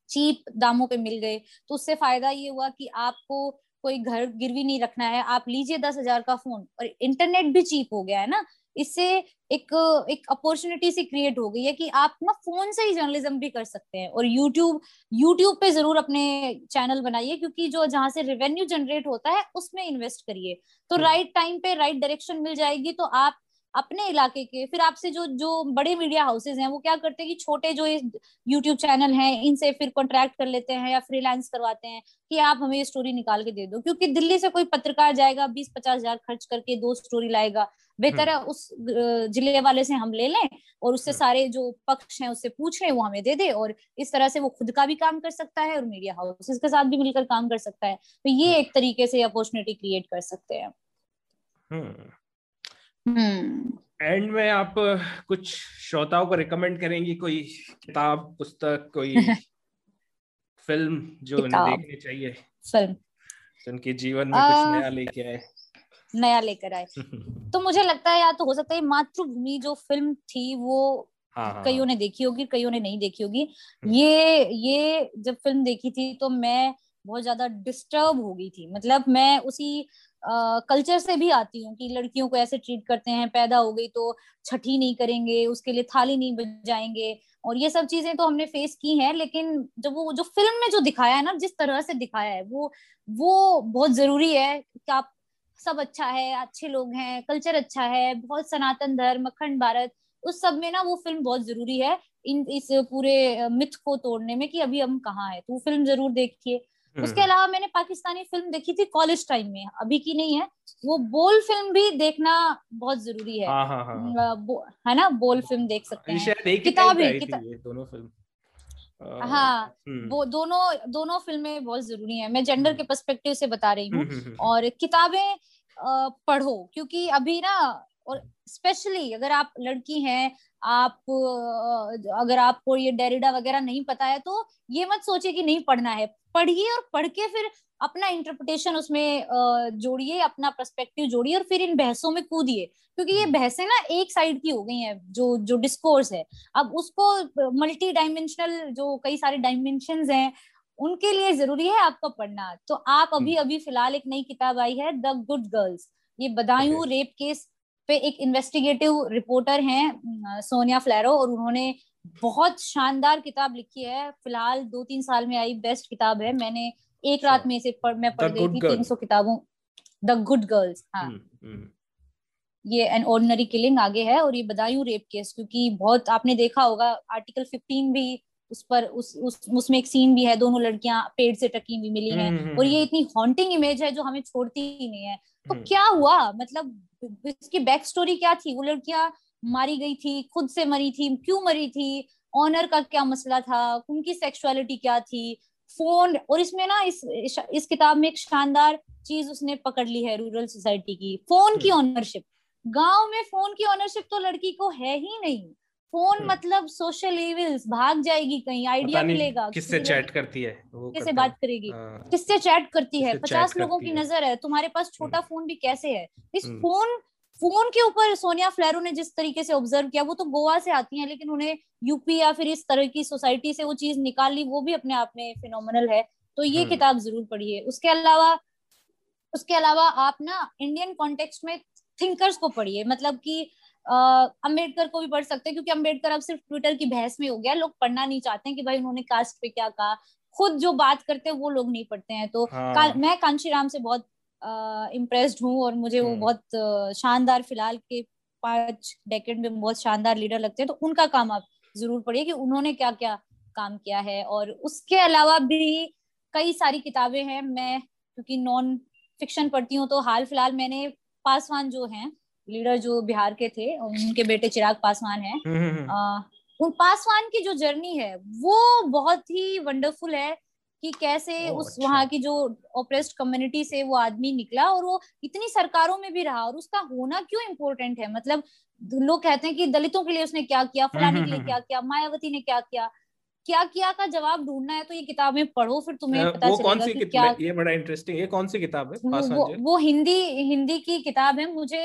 S2: चीप दामों पे मिल गए। तो उससे फ़ायदा ये हुआ कि आपको कोई घर गिरवी नहीं रखना है। आप लीजिए दस हज़ार का फ़ोन और इंटरनेट भी चीप हो गया है ना? इससे एक एक अपॉर्चुनिटी सी क्रिएट हो गई है कि आप ना फ़ोन से ही जर्नलिज्म भी कर सकते हैं और यूट्यूब यूट्यूब पे ज़रूर अपने चैनल बनाइए क्योंकि जो जहाँ से रेवेन्यू जनरेट होता है उसमें इन्वेस्ट करिए तो राइट हम्म। टाइम पे राइट डायरेक्शन मिल जाएगी तो आप अपने इलाके के फिर आपसे जो जो बड़े मीडिया हाउसेज हैं वो क्या करते हैं कि छोटे जो यूट्यूब चैनल हैं इनसे फिर कॉन्ट्रैक्ट कर लेते हैं या फ्रीलांस करवाते हैं कि आप हमें ये स्टोरी निकाल के दे दो क्योंकि दिल्ली से कोई पत्रकार जाएगा बीस पचास हज़ार खर्च करके दो स्टोरी लाएगा बेहतर हम्म। है उस ज़िले वाले से हम ले लें और उससे हम्म। सारे जो पक्ष हैं उससे पूछ रहे वो हमें दे दे और इस तरह से वो खुद का भी काम कर सकता है और मीडिया हाउसेस के साथ भी मिलकर काम कर सकता है। तो ये हम्म। एक तरीके से अपॉर्चुनिटी क्रिएट कर सकते हैं।
S1: एंड में आप कुछ श्रोताओं को रिकमेंड करेंगी कोई किताब पुस्तक कोई फ़िल्म जो उन्हें देखनी चाहिए फ़िल्म उनके जीवन में कुछ नया लेके आए।
S2: नया लेकर आए तो मुझे लगता है या तो हो सकता है मातृभूमि जो फ़िल्म थी वो हाँ, हाँ, कईयों हाँ। ने देखी होगी कईयों ने नहीं देखी होगी हम्म। ये ये जब फ़िल्म देखी थी तो मैं बहुत ज़्यादा डिस्टर्ब हो गई थी मतलब मैं उसी कल्चर से भी आती हूँ कि लड़कियों को ऐसे ट्रीट करते हैं पैदा हो गई तो छठी नहीं करेंगे उसके लिए थाली नहीं बजाएँगे और ये सब चीज़ें तो हमने फेस की हैं लेकिन जब वो जो फ़िल्म में जो दिखाया है ना जिस तरह से दिखाया है वो वो बहुत ज़रूरी है कि आप सब अच्छा है अच्छे लोग हैं कल्चर अच्छा है बहुत सनातन धर्म अखंड भारत उस सब में ना वो फ़िल्म बहुत ज़रूरी है इन इस पूरे मिथ को तोड़ने में कि अभी हम कहाँ है तो वो फ़िल्म ज़रूर देखिए। उसके अलावा मैंने पाकिस्तानी फ़िल्म देखी थी कॉलेज टाइम में अभी की नहीं है वो बोल फ़िल्म भी देखना बहुत ज़रूरी है।
S1: हाँ हाँ हाँ
S2: है ना? बोल फ़िल्म देख सकते हैं।
S1: किताब है दोनों फ़िल्म
S2: हाँ हम्म। वो दोनों दोनों फ़िल्में बहुत ज़रूरी है मैं जेंडर हम्म। के पर्सपेक्टिव से बता रही हूँ हम्म, और किताबें पढ़ो क्योंकि अभी ना और स्पेशली अगर आप लड़की हैं आप अगर आपको ये डेरिडा वगैरह नहीं पता है तो ये मत सोचिए कि नहीं पढ़ना है। पढ़िए और पढ़ के फिर अपना इंटरप्रिटेशन उसमें जोड़िए अपना पर्सपेक्टिव जोड़िए और फिर इन बहसों में कूदिए। क्योंकि ये हम्म। बहसें ना एक साइड की हो गई हैं जो जो डिस्कोर्स है। अब उसको मल्टी डायमेंशनल जो कई सारे डायमेंशन हैं उनके लिए ज़रूरी है आपका पढ़ना। तो आप अभी हम्म। अभी फ़िलहाल एक नई किताब आई है द गुड गर्ल्स ये बदायूं रेप केस पे एक इन्वेस्टिगेटिव रिपोर्टर हैं सोनिया फ्लैरो और उन्होंने बहुत शानदार किताब लिखी है। फ़िलहाल दो तीन साल में आई बेस्ट किताब है। मैंने एक रात में इसे पढ़ मैं पढ़ गई थी तीन सौ किताबों। द गुड गर्ल्स हाँ। हम्म, हम्म। ये एन ऑर्डनरी किलिंग आगे है और ये बदायूं रेप केस क्योंकि बहुत आपने देखा होगा आर्टिकल 15 भी उस पर उस उस उसमें एक सीन भी है दोनों लड़कियाँ पेड़ से टकी हुई मिली हैं। हम्म, और ये इतनी हॉन्टिंग इमेज है जो हमें छोड़ती ही नहीं है। तो क्या हुआ? मतलब इसकी बैक स्टोरी क्या थी? वो लड़कियाँ मारी गई थी खुद से मरी थी क्यों मरी थी? ऑनर का क्या मसला था? उनकी सेक्सुअलिटी क्या थी? फ़ोन और इसमें ना इस इस किताब में एक शानदार चीज़ उसने पकड़ ली है रूरल सोसाइटी की। फ़ोन की ऑनरशिप हम्म। गाँव में फ़ोन की ऑनरशिप तो लड़की को है ही नहीं। फ़ोन हम्म। मतलब सोशल इविल्स भाग जाएगी कहीं आइडिया मिलेगा
S1: किससे चैट करती है
S2: किससे बात करेगी? हाँ। किससे चैट करती है? पचास लोगों की नज़र है तुम्हारे पास छोटा फ़ोन हम्म। भी कैसे है? इस फ़ोन फ़ोन के ऊपर सोनिया फ्लैरो ने जिस तरीके से ऑब्ज़र्व किया वो तो गोवा से आती हैं लेकिन उन्हें यूपी या फिर इस तरह की सोसाइटी से वो चीज़ निकाल ली वो भी अपने आप में फिनोमिनल है। तो ये हम्म। किताब ज़रूर पढ़िए। उसके अलावा उसके अलावा आप ना इंडियन कॉन्टेक्स्ट में थिंकर्स को पढ़िए मतलब कि अंबेडकर को भी पढ़ सकते हैं क्योंकि अंबेडकर अब सिर्फ़ ट्विटर की बहस में हो गया। लोग पढ़ना नहीं चाहते हैं कि भाई उन्होंने कास्ट पे क्या कहा। खुद जो बात करते हैं वो लोग नहीं पढ़ते हैं। तो हाँ। मैं कांशी राम से बहुत इम्प्रेस्ड हूँ और मुझे वो हम्म। बहुत शानदार फ़िलहाल के पाँच डेकेड में बहुत शानदार लीडर लगते हैं। तो उनका काम आप ज़रूर पढ़िए कि उन्होंने क्या क्या काम किया है। और उसके अलावा भी कई सारी किताबें हैं। मैं क्योंकि नॉन फिक्शन पढ़ती हूँ तो हाल फ़िलहाल मैंने पासवान जो हैं लीडर जो बिहार के थे उनके बेटे चिराग पासवान है। हम्म, हम्म, उन पासवान की जो जर्नी है वो बहुत ही वंडरफुल है कि कैसे उस अच्छा। वहाँ की जो ओप्रेस्ड कम्युनिटी से वो आदमी निकला और वो इतनी सरकारों में भी रहा और उसका होना क्यों इम्पोर्टेंट है? मतलब लोग कहते हैं कि दलितों के लिए उसने क्या किया हम्म, फलाने के लिए क्या किया मायावती ने क्या किया? क्या किया का जवाब ढूंढना है तो ये किताबें पढ़ो फिर तुम्हें पता वो कौन सी कि क्या
S1: ये बड़ा इंटरेस्टिंग ये कौन सी किताब है?
S2: वो, वो हिंदी हिंदी की किताब है मुझे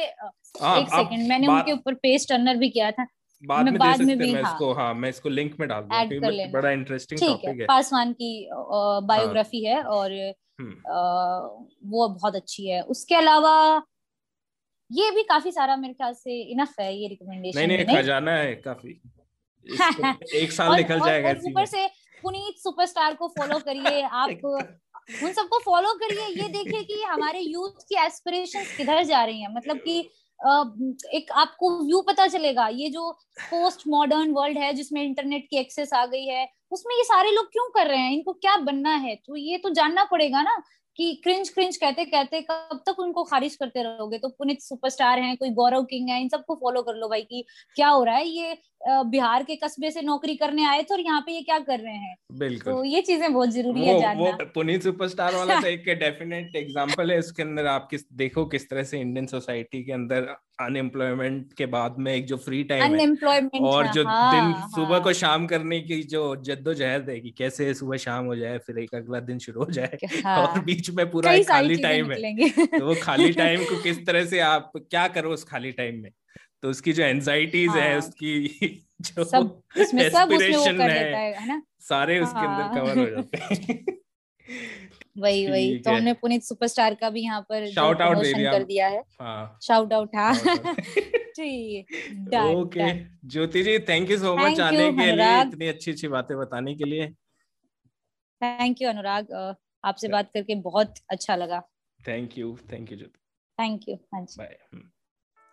S2: आ, एक सेकंड मैंने उनके ऊपर पेज टर्नर भी किया था।
S1: बाद में बाद में भी मैं हाँ, इसको हाँ मैं इसको लिंक में डाल दूँगा बड़ा इंटरेस्टिंग टॉपिक है
S2: पासवान की बायोग्राफी हाँ, है और हम्म। वो बहुत अच्छी है। उसके अलावा ये भी काफ़ी सारा मेरे ख्याल से इनफ है ये रिकमेंडेशन
S1: नहीं नहीं? खजाना है काफ़ी। एक साल निकल जाएगा
S2: ऊपर से पुनीत सुपरस्टार को फॉलो करिए आप उन सबको फॉलो करिए। ये देखिए कि हमारे यूथ की एस्पिरेशंस किधर जा रही हैं। मतलब कि एक आपको व्यू पता चलेगा ये जो पोस्ट मॉडर्न वर्ल्ड है जिसमें इंटरनेट की एक्सेस आ गई है उसमें ये सारे लोग क्यों कर रहे हैं? इनको क्या बनना है? तो ये तो जानना पड़ेगा ना कि क्रिंज क्रिंज कहते कहते कब तक उनको खारिज करते रहोगे? तो पुनित सुपरस्टार हैं कोई गौरव किंग है इन सबको फॉलो कर लो भाई कि क्या हो रहा है? ये बिहार के कस्बे से नौकरी करने आए थे और यहाँ पे ये क्या कर रहे हैं? बिल्कुल। तो ये चीज़ें बहुत ज़रूरी वो, है जानना। वो
S1: पुनीत सुपरस्टार वाला तो एक डेफिनेट एग्जांपल है इसके अंदर आप किस देखो किस तरह से इंडियन सोसाइटी के अंदर अनएम्प्लॉयमेंट के बाद में एक जो फ्री टाइम है और जो हाँ, दिन हाँ. सुबह को शाम करने की जो जद्दोजहद है कि कैसे सुबह शाम हो जाए फिर एक अगला दिन शुरू हो जाए हाँ, और बीच में पूरा खाली टाइम है। तो वो खाली टाइम को किस तरह से आप क्या करो उस खाली टाइम में? तो उसकी जो एंजाइटीज हाँ. है। उसकी जो सब इसमें सब उसमें वो कर है, है, है ना? सारे हाँ. उसके अंदर कवर हो जाते हैं।
S2: वही वही। तो हमने पुनीत सुपरस्टार का भी यहाँ पर
S1: शाउट आउट दे दिया
S2: कर दिया है। शाउट आउट हाँ।
S1: Okay Jyoti ji thank you so much आने के लिए इतनी अच्छी अच्छी बातें बताने के लिए।
S2: Thank you Anurag. आपसे बात करके बहुत अच्छा लगा।
S1: Thank you thank you Jyoti.
S2: Thank you हाँ जी। बाय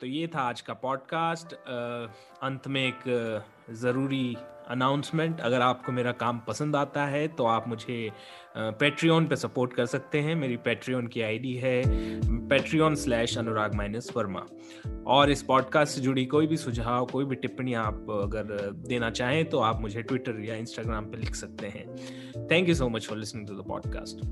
S1: तो ये था आज का पॉडकास्ट अंत में एक ज़रूरी अनाउंसमेंट अगर आपको मेरा काम पसंद आता है तो आप मुझे पेट्रियन पे सपोर्ट कर सकते हैं। मेरी पेट्रियन की आईडी है Patreon slash Anurag minus Verma और इस पॉडकास्ट से जुड़ी कोई भी सुझाव, कोई भी टिप्पणी आप अगर देना चाहें तो आप मुझे ट्विटर या इंस्टाग्राम पे लिख सकते हैं। Thank you so much for listening to the podcast